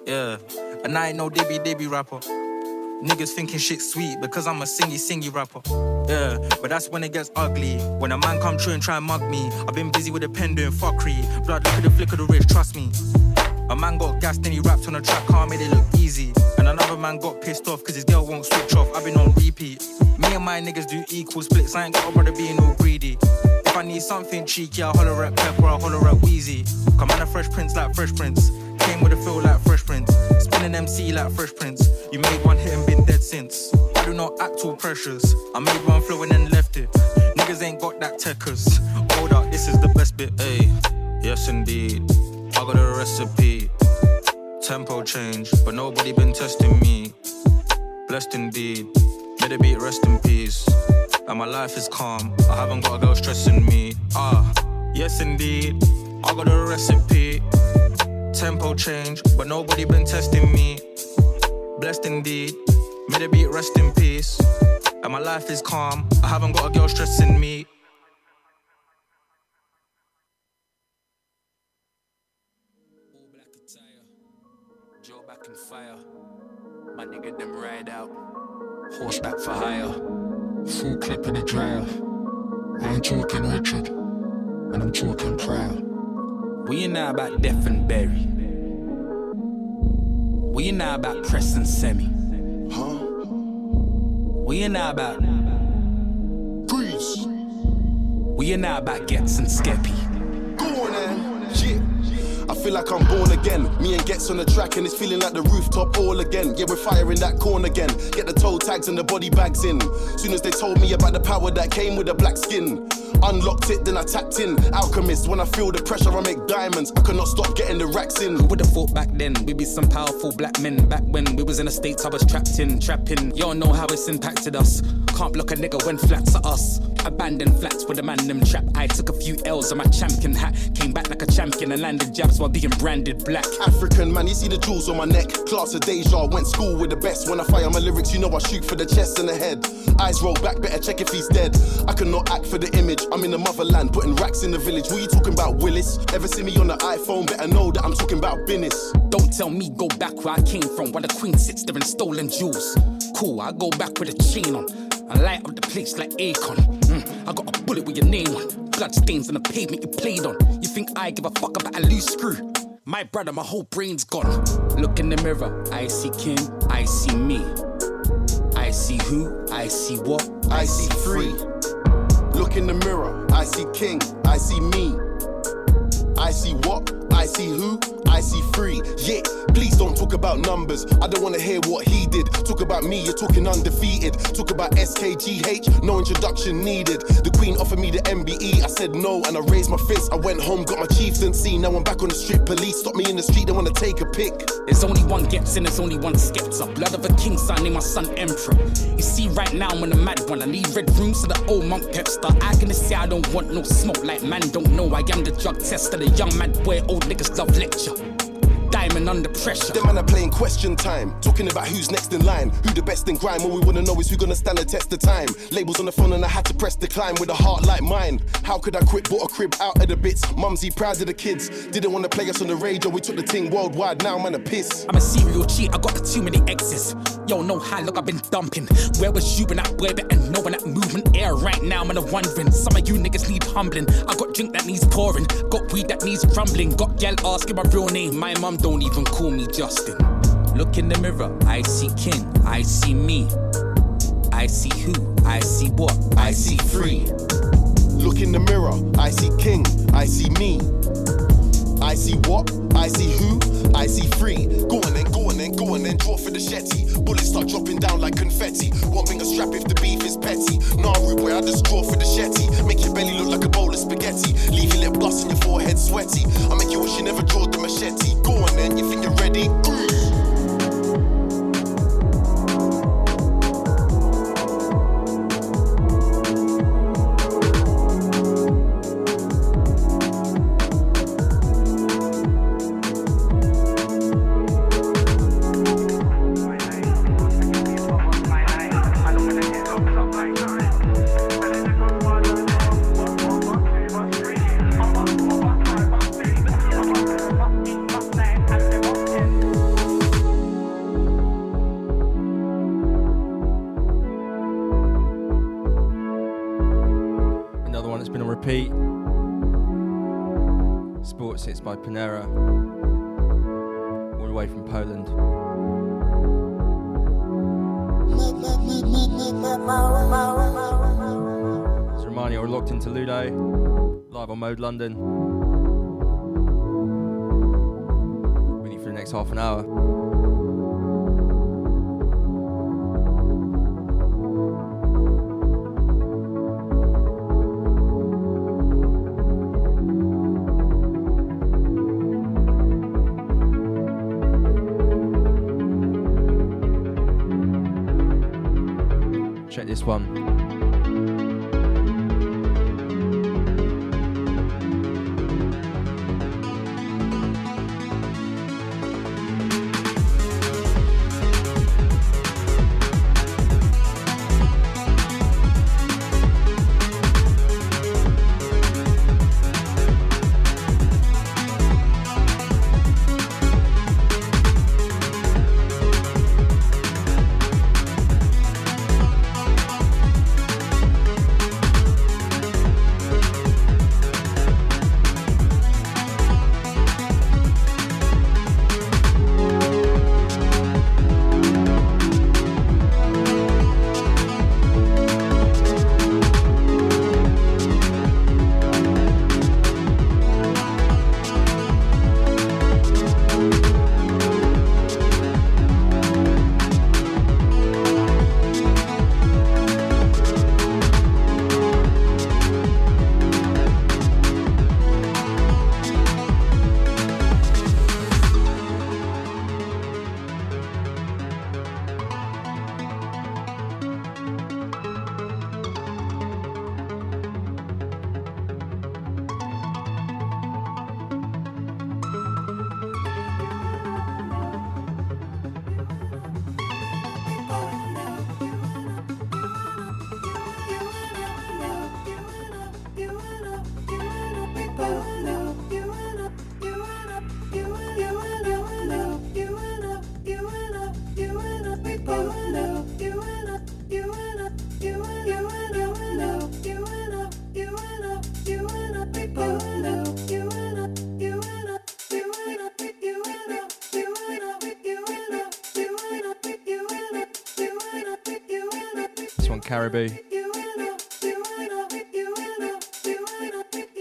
Yeah, and I ain't no dibby dibby rapper. Niggas thinking shit sweet because I'm a singy singy rapper. Yeah, but that's when it gets ugly. When a man come true and try and mug me. I've been busy with a pen doing fuckery. Blood, look at the flick of the wrist, trust me. A man got gassed and he rapped on a track, can't made it look easy. And another man got pissed off because his girl won't switch off. I've been on repeat. Me and my niggas do equal splits. I ain't got a brother being all greedy. If I need something cheeky, I'll holler at Pepper, I'll holler at Wheezy. Come on, a Fresh Prince like Fresh Prince. Came with a feel like Fresh Prince. Spinning MC like Fresh Prince. You made one hit and been dead since. I do not act all precious. I made one flow and then left it. Niggas ain't got that techers. Hold up, this is the best bit. Hey, yes indeed. I got a recipe. Tempo change, but nobody been testing me. Blessed indeed. The beat rest in peace. And my life is calm. I haven't got a girl stressing me. Ah, yes indeed. I got a recipe. Tempo change, but nobody been testing me. Blessed indeed. The beat rest in peace. And my life is calm. I haven't got a girl stressing me. Nigga them ride out. Horseback for hire. Full clip in the drive. I'm talking Richard, and I'm talking proud. We you now about Death and Berry? We you now about Preston Semi? Huh? We you now about Grease. We you now about Ghetts and Skeppy? Go on then. Shit. I feel like I'm born again. Me and Ghetts on the track and it's feeling like the rooftop all again. Yeah, we're firing that corn again. Get the toe tags and the body bags in. Soon as they told me about the power that came with the black skin. Unlocked it, then I tapped in. Alchemist, when I feel the pressure, I make diamonds. I cannot stop getting the racks in. Who would've thought back then we'd be some powerful black men? Back when we was in the states, I was trapped in, trapping. Y'all know how it's impacted us. Can't block a nigga when flats are us. Abandoned flats with a man them trap. I took a few L's on my champion hat. Came back like a champion and landed jabs while being branded black. African man, you see the jewels on my neck. Class of deja, went school with the best. When I fire my lyrics, you know I shoot for the chest and the head. Eyes roll back, better check if he's dead. I cannot act for the image. I'm in the motherland, putting racks in the village. Who you talking about, Willis? Ever see me on the iPhone? Better know that I'm talking about business. Don't tell me go back where I came from, while the queen sits there in stolen jewels. Cool, I go back with a chain on. I light up the place like Akon. Mm, I got a bullet with your name on. Blood stains on the pavement you played on. You think I give a fuck about a loose screw? My brother, my whole brain's gone. Look in the mirror, I see King, I see me. I see who, I see what, I see free. Look in the mirror, I see king, I see me. I see what, I see who, I see free. Yeah, please don't talk about numbers. I don't wanna hear what he did. Talk about me, you're talking undefeated. Talk about SKGH, no introduction needed. The queen offered me the MBE, I said no, and I raised my fist. I went home, got my chieftaincy. Now I'm back on the street. Police stop me in the street, they wanna take a pic. There's only one Ghetts and there's only one Skepta. Blood of a king, name my son Emperor. You see, right now I'm on a mad one. I need red rooms so the old monk pepster. I gonna say I don't want no smoke, like man don't know. I am the drug tester, the young mad boy, old niggas love lecture. Diamond under pressure. Them man are playing question time, talking about who's next in line, who the best in grime. All we wanna know is who gonna stand the test of time. Labels on the phone and I had to press decline with a heart like mine. How could I quit? Bought a crib out of the bits. Mumsy proud of the kids. Didn't wanna play us on the radio. We took the thing worldwide. Now man a piss. I'm a serial cheat, I got too many exes. Yo, no high, look, I've been dumping. Where was you when that boy better know when that movement air right now? Man, I'm wondering. Some of you niggas need humbling. I got drink that needs pouring, got weed that needs rumbling. Got gal asking my real name. My mum don't even call me Justin. Look in the mirror, I see king, I see me. I see who, I see what, I see free. Look in the mirror, I see king, I see me. I see what, I see who, I see free. Go on then, go on then, go on then, draw for the shetty. Bullets start dropping down like confetti. One finger strap if the beef is petty. Nah, rude boy, I just draw for the shetty. Make your belly look like a bowl of spaghetti. Leave your lip gloss and your forehead sweaty. I make you wish you never drawed the machete. Go on then, you think you're ready? Another London. With you for the next half an hour. Check this one.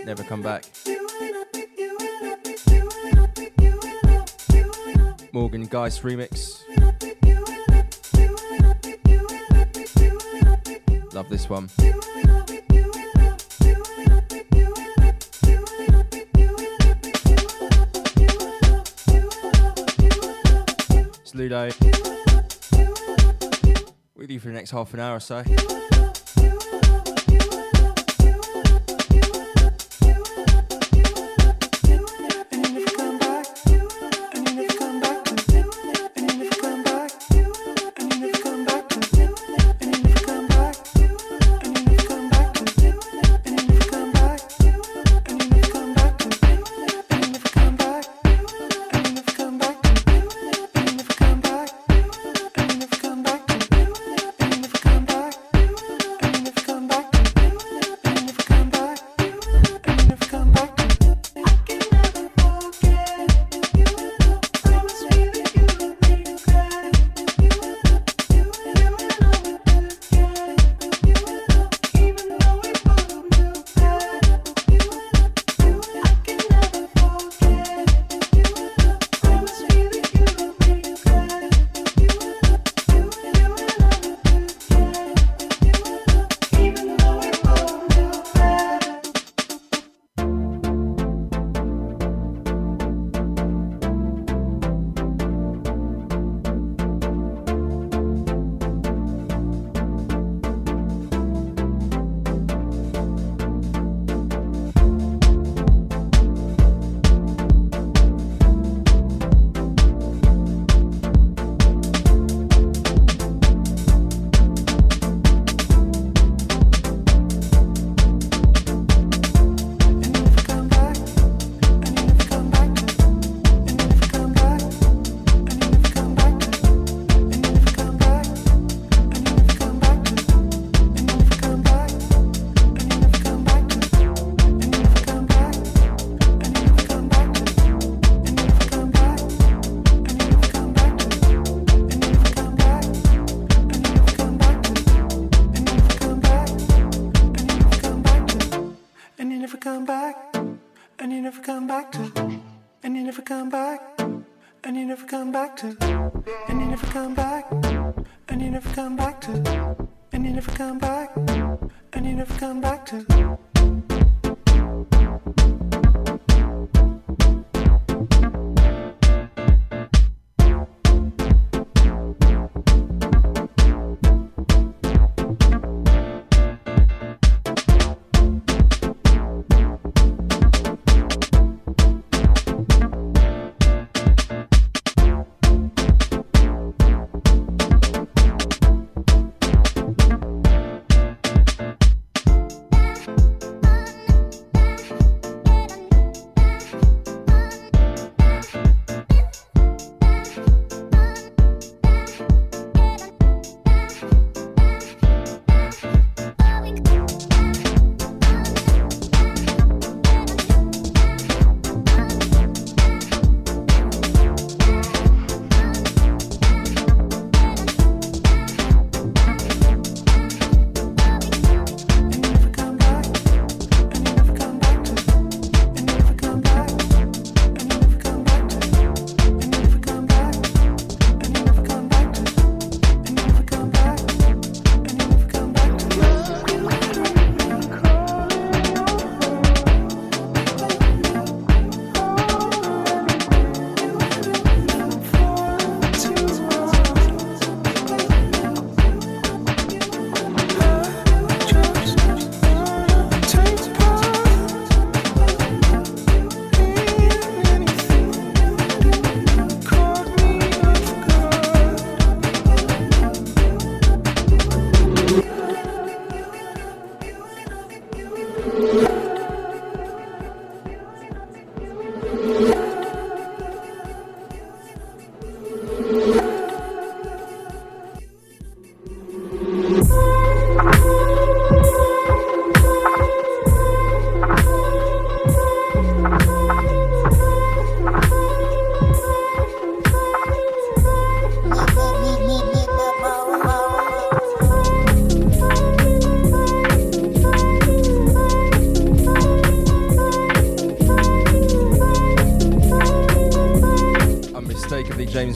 Never come back. Morgan Geist remix. Love this one. for the next half an hour or so.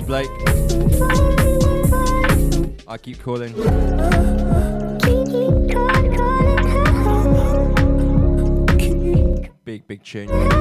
Blake. I keep calling. Big, big tune.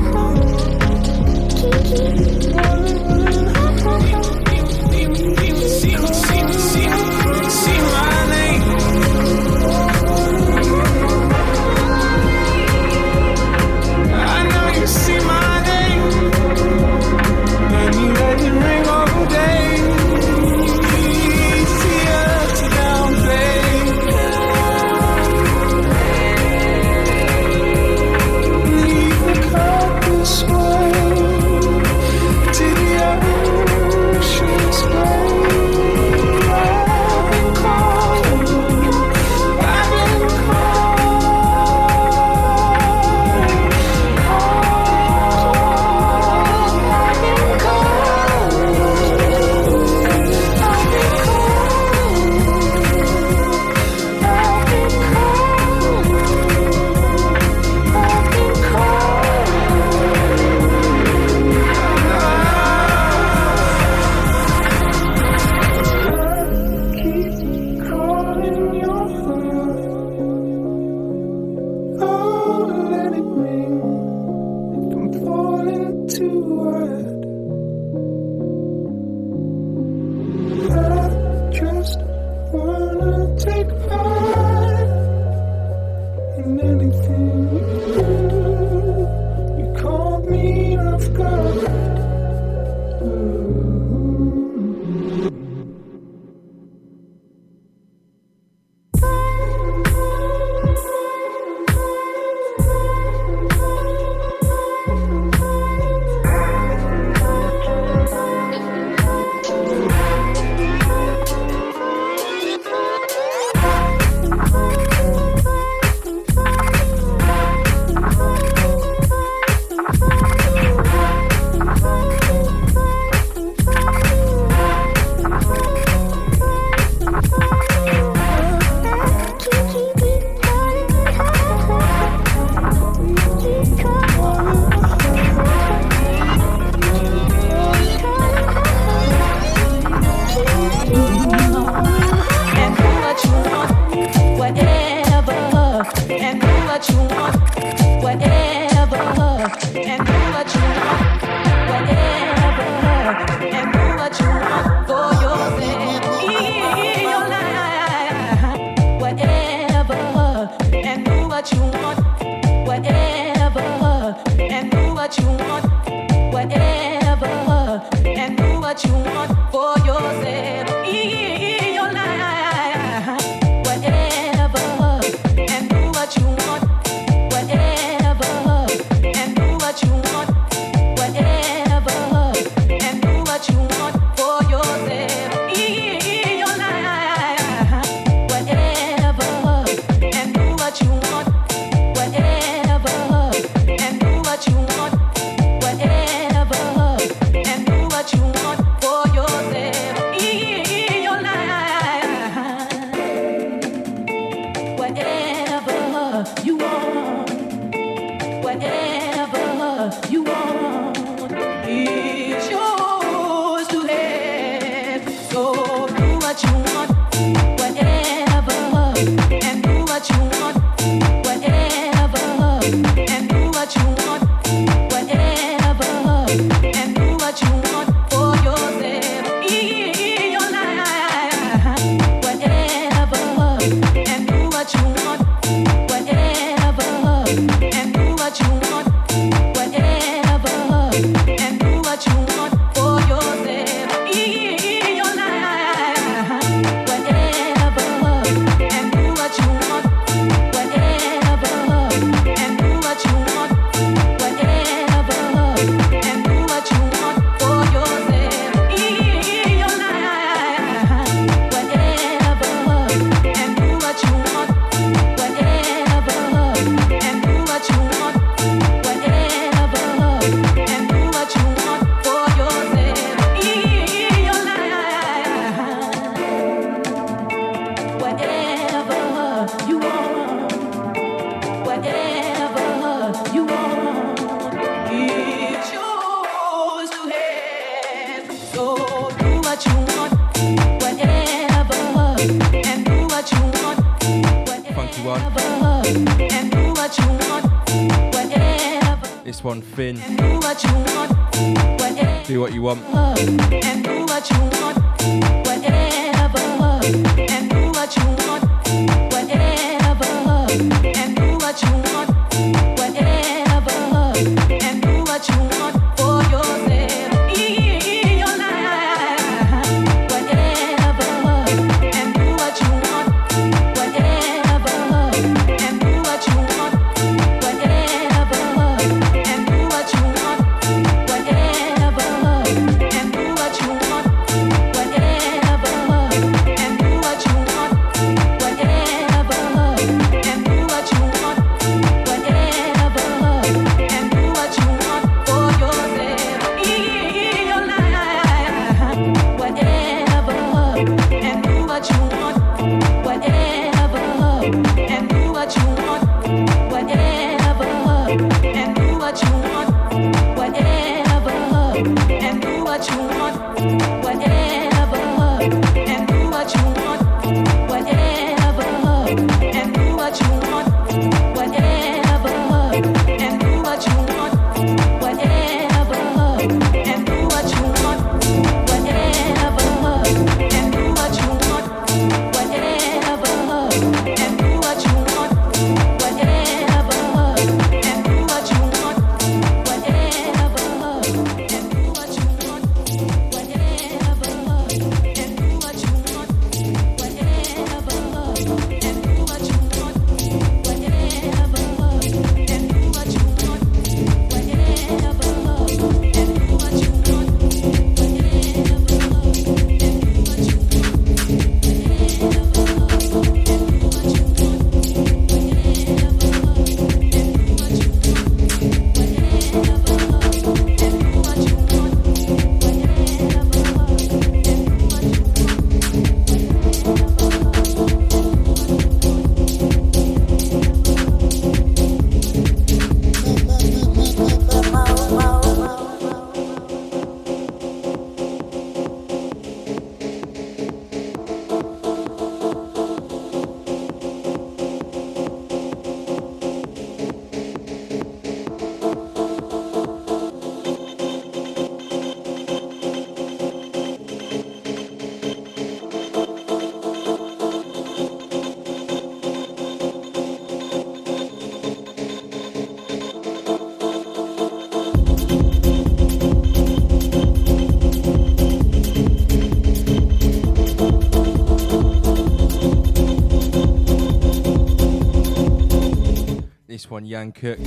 One, Jan Cook.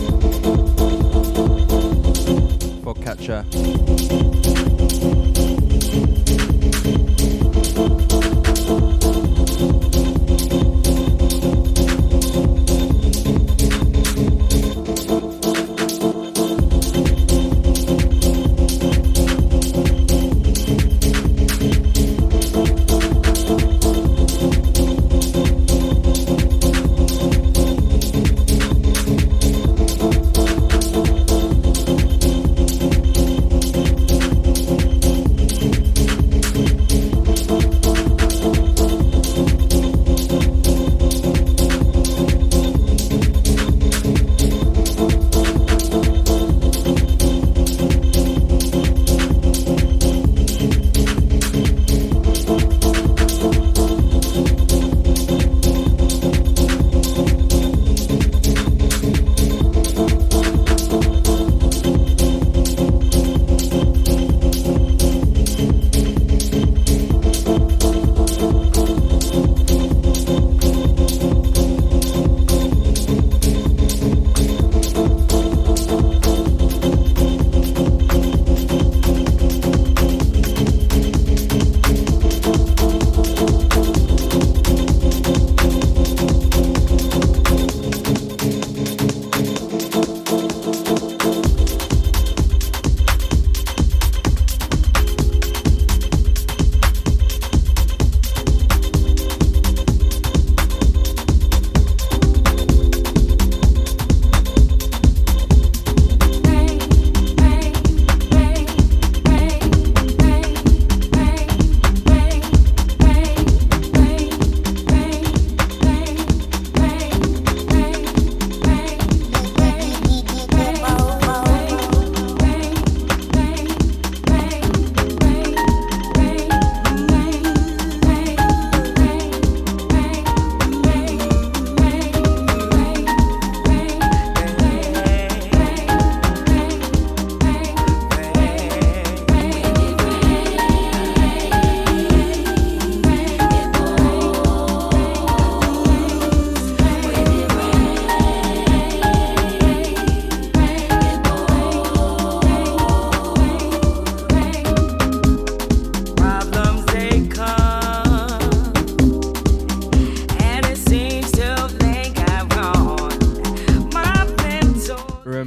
Fogcatcher. Second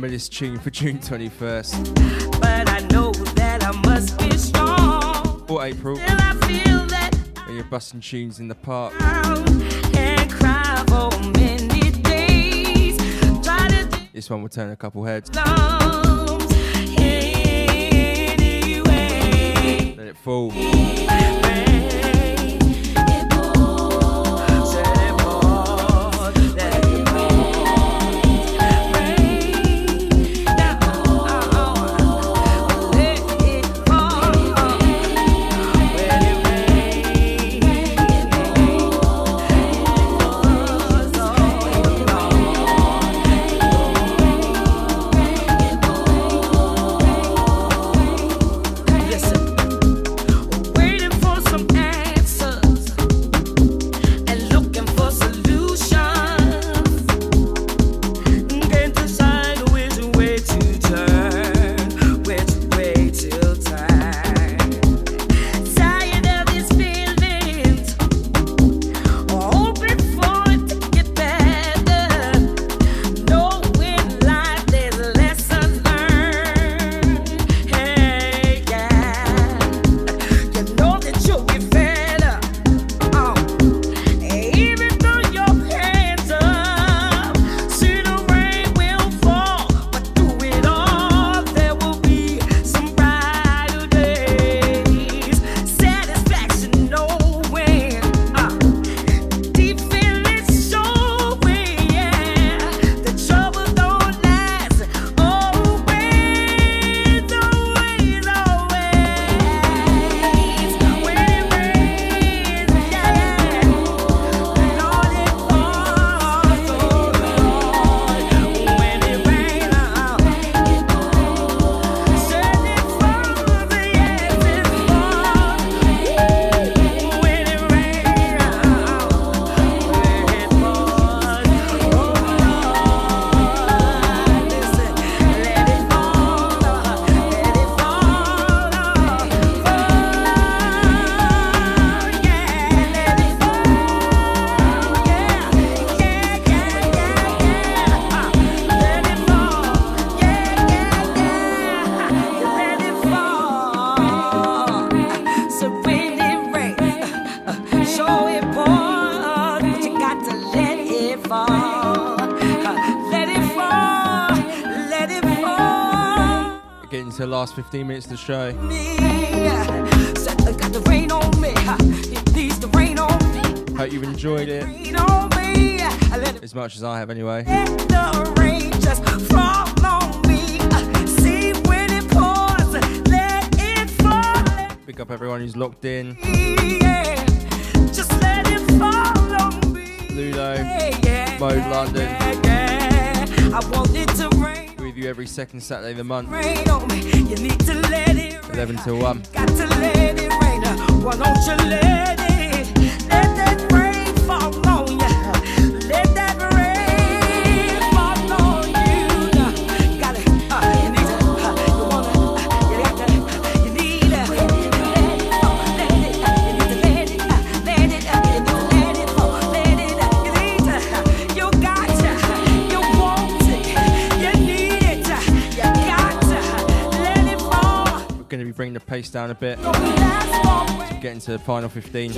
remember this tune for June 21st. But I know that I must be strong. Or April. when you're busting tunes in the park. Days, this one will turn a couple heads. Anyway. Let it fall. last 15 minutes of the show. Hope you've enjoyed it. As much as I have, anyway. Pick up everyone who's locked in. Ludo, Mode London. I to you every second Saturday of the month. 11 till 1. down a bit. Getting to the final 15.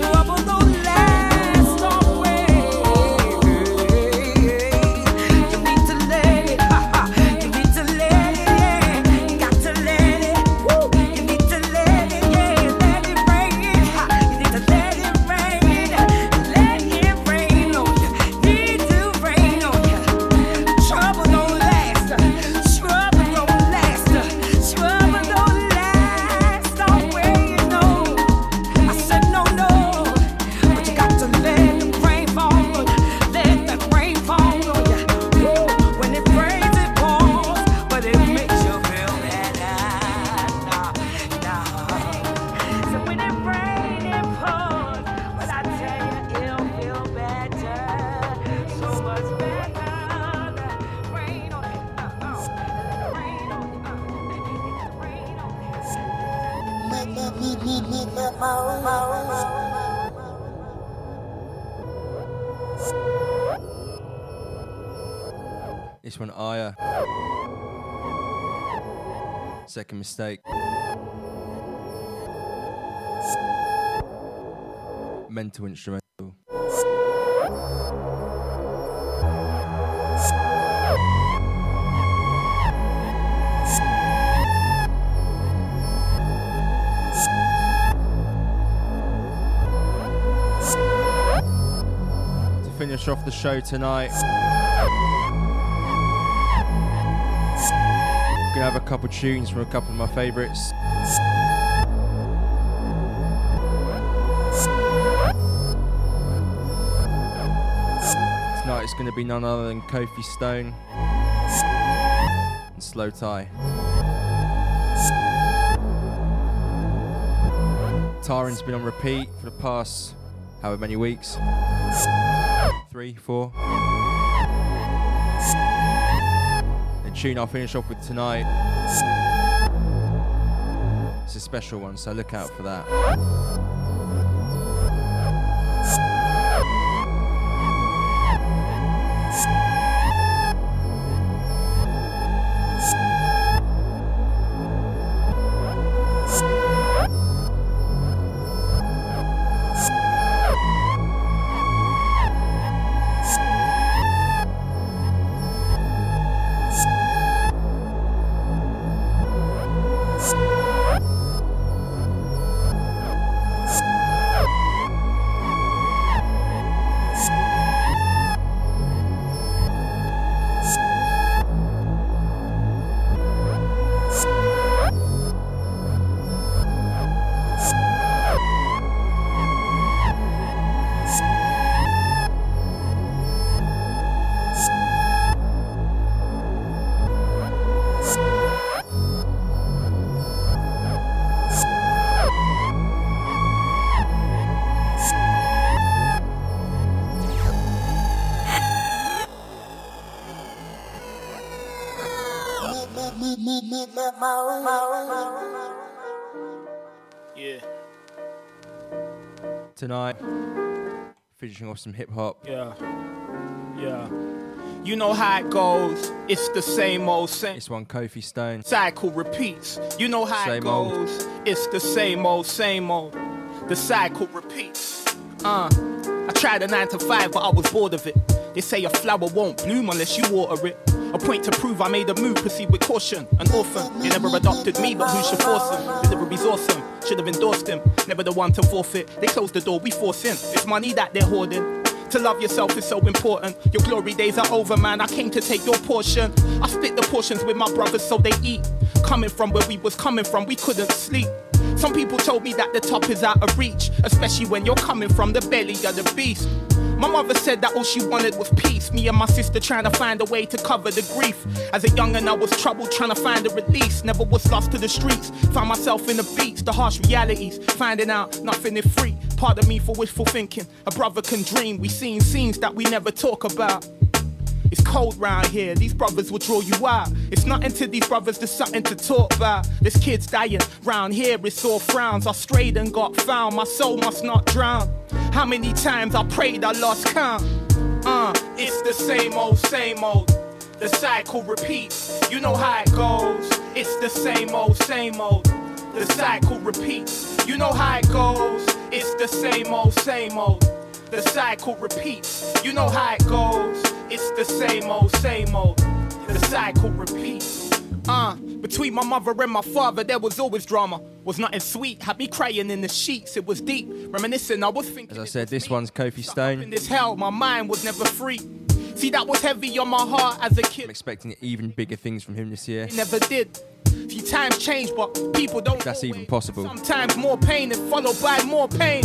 Mental instrumental. To finish off the show tonight, gonna have a couple tunes from a couple of my favourites. Tonight it's gonna be none other than Kofi Stone and Slow Tie. Tyron's been on repeat for the past however many weeks. Three, four. The tune I'll finish off with tonight. It's a special one, so look out for that. Tonight, finishing off some hip hop. yeah, yeah. You know how it goes. It's the same old same. This one, Kofi Stone. Cycle repeats. You know how Same it old. goes. It's the same old, same old. The cycle repeats. Uh, I tried a nine to five, but I was bored of it. They say a flower won't bloom unless you water it. A point to prove I made a move, proceed with caution. An orphan, they never adopted me, but who should force him? Delivery's awesome, should have endorsed him. Never the one to forfeit. They close the door, we force in. It's money that they're hoarding. To love yourself is so important. Your glory days are over, man. I came to take your portion. I split the portions with my brothers so they eat. Coming from where we was coming from, we couldn't sleep. Some people told me that the top is out of reach, especially when you're coming from the belly of the beast. My mother said that all she wanted was peace. Me and my sister trying to find a way to cover the grief. As a youngin', I was troubled trying to find a release. Never was lost to the streets. Found myself in the beats, the harsh realities. Finding out nothing is free. Pardon me for wishful thinking. A brother can dream. We seen scenes that we never talk about. It's cold round here, these brothers will draw you out. It's nothing to these brothers, there's something to talk about. This kid's dying round here, it's all frowns. I strayed and got found, my soul must not drown. How many times I prayed, I lost count. Uh, it's the same old, same old. The cycle repeats, you know how it goes. It's the same old, same old. The cycle repeats, you know how it goes. It's the same old, same old. The cycle repeats, you know how it goes. It's the same old, same old. The cycle repeats. Uh, between my mother and my father, there was always drama. Was nothing sweet, had me crying in the sheets. It was deep, reminiscing. I was thinking As I said, this one's Kofi in this hell, my mind was never free. See, that was heavy on my heart as a kid. I'm expecting even bigger things from him this year. It never did. See, times change, but people don't. That's even possible. Sometimes more pain is followed by more pain.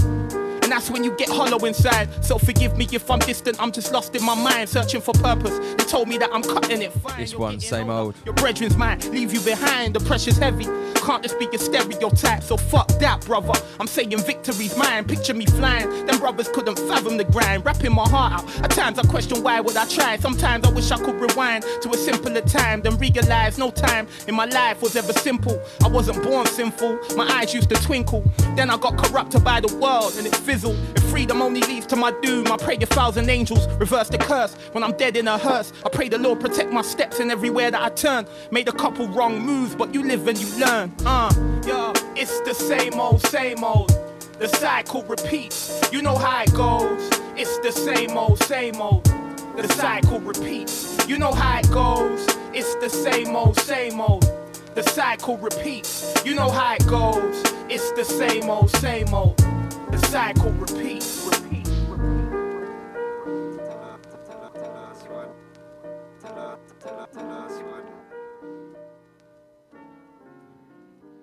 And that's when you get hollow inside. So forgive me if I'm distant, I'm just lost in my mind, searching for purpose. They told me that I'm cutting it fine. This one, same old. Your brethren's might leave you behind, the pressure's heavy. Can't just be a stereotype, so fuck that, brother. I'm saying victory's mine, picture me flying. Them brothers couldn't fathom the grind, rapping my heart out. At times I question why would I try. Sometimes I wish I could rewind to a simpler time, then realize no time in my life was ever simple. I wasn't born sinful, my eyes used to twinkle. Then I got corrupted by the world and it's physical. Fizzle. If freedom only leads to my doom, I pray a thousand angels reverse the curse. When I'm dead in a hearse, I pray the Lord protect my steps and everywhere that I turn. Made a couple wrong moves, but you live and you learn. Uh, yeah, it's the same old, same old. The cycle repeats. You know how it goes. It's the same old, same old. The cycle repeats. You know how it goes. It's the same old, same old. The cycle repeats. You know how it goes. It's the same old, same old. Cycle. Repeat.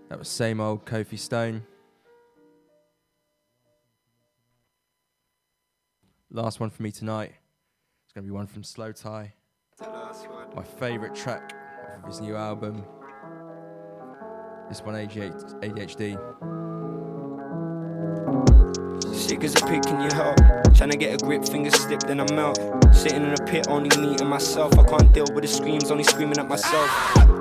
That was same old Kofi Stone. Last one for me tonight. It's going to be one from Slowthai. My favourite track of his new album. This one, ADHD. Sick as a pig, can you help? Trying to get a grip, fingers slip, then I melt. Sitting in a pit, only me and myself. I can't deal with the screams, only screaming at myself.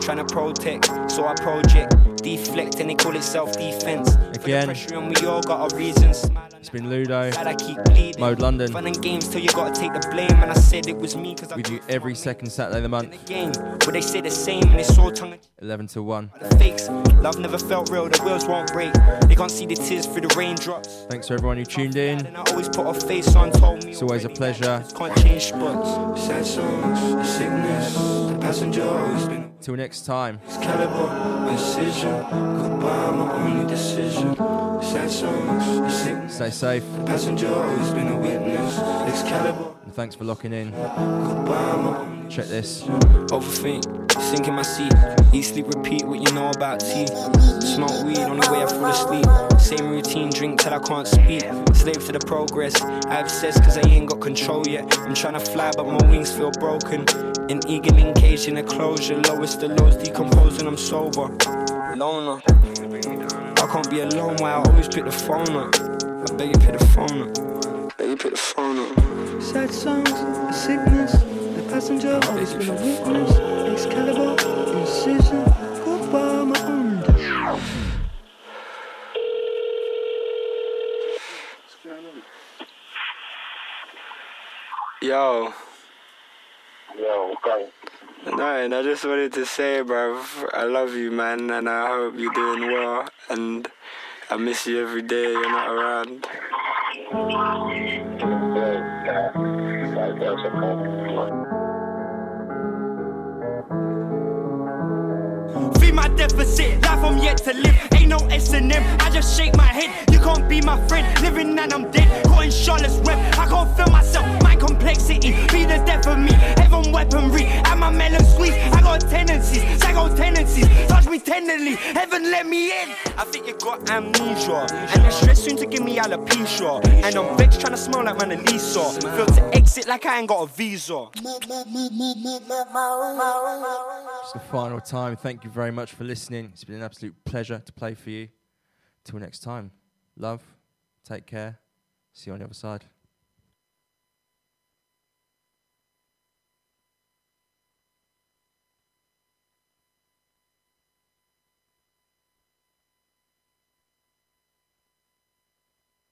Trying to protect, so I project. Deflect, and they call it self defense. Again. Pressure, and we all got our reasons. It's been Ludo. Glad I keep bleeding. Mode London. Fun and games till you gotta take the blame. And I said it was me, cause I We do every second Saturday of the month, game. But they say the same, and it's all tongue 11 to 1. fakes. Love never felt real, the wheels won't break. They can't see the tears through the raindrops. Thanks to everyone who tuned in. And I always put a face on, told me It's always a pleasure. Can't change spots. Sad songs, sickness, the passenger Till next time. Excalibur, incision, goodbye, my only decision. Sad songs, Stay safe. the passenger always been a witness. Excalibur, And thanks for locking in. goodbye, my only Check this. Overthink, sink in my seat. Eat, sleep, repeat what you know about tea. Smoke weed, only way I fall asleep. Same routine, drink till I can't speak. Slave to the progress. I obsess cause I ain't got control yet. I'm trying to fly, but my wings feel broken. An eagle encaged in a closure. Lowest the lows decomposing, I'm sober. Loner. I can't be alone while I always pick the phone up. I beg you pick the phone up. Beg you pick the phone up. Sad songs, the sickness. The passenger always been a witness. Excalibur, incision. Goodbye, my under. Yo. Yo, okay. Nothing, I just wanted to say, bruv, I love you, man, and I hope you're doing well. And I miss you every day you're not around. My deficit, life I'm yet to live. Ain't no S and. I just shake my head. You can't be my friend, living and I'm dead. Caught in Charlotte's web. I can't feel myself. My complexity be the death of me. Heaven weaponry, and my melon squeeze. I got tendencies, psycho tendencies. Touch me tenderly, heaven let me in. I think you got amnesia, and the stress soon to give me alopecia. And I'm vexed trying to smell like Mona Lisa. Feel to exit like I ain't got a visa. It's the final time. Thank you very much for listening. It's been an absolute pleasure to play for you. Till next time. Love. Take care. See you on the other side.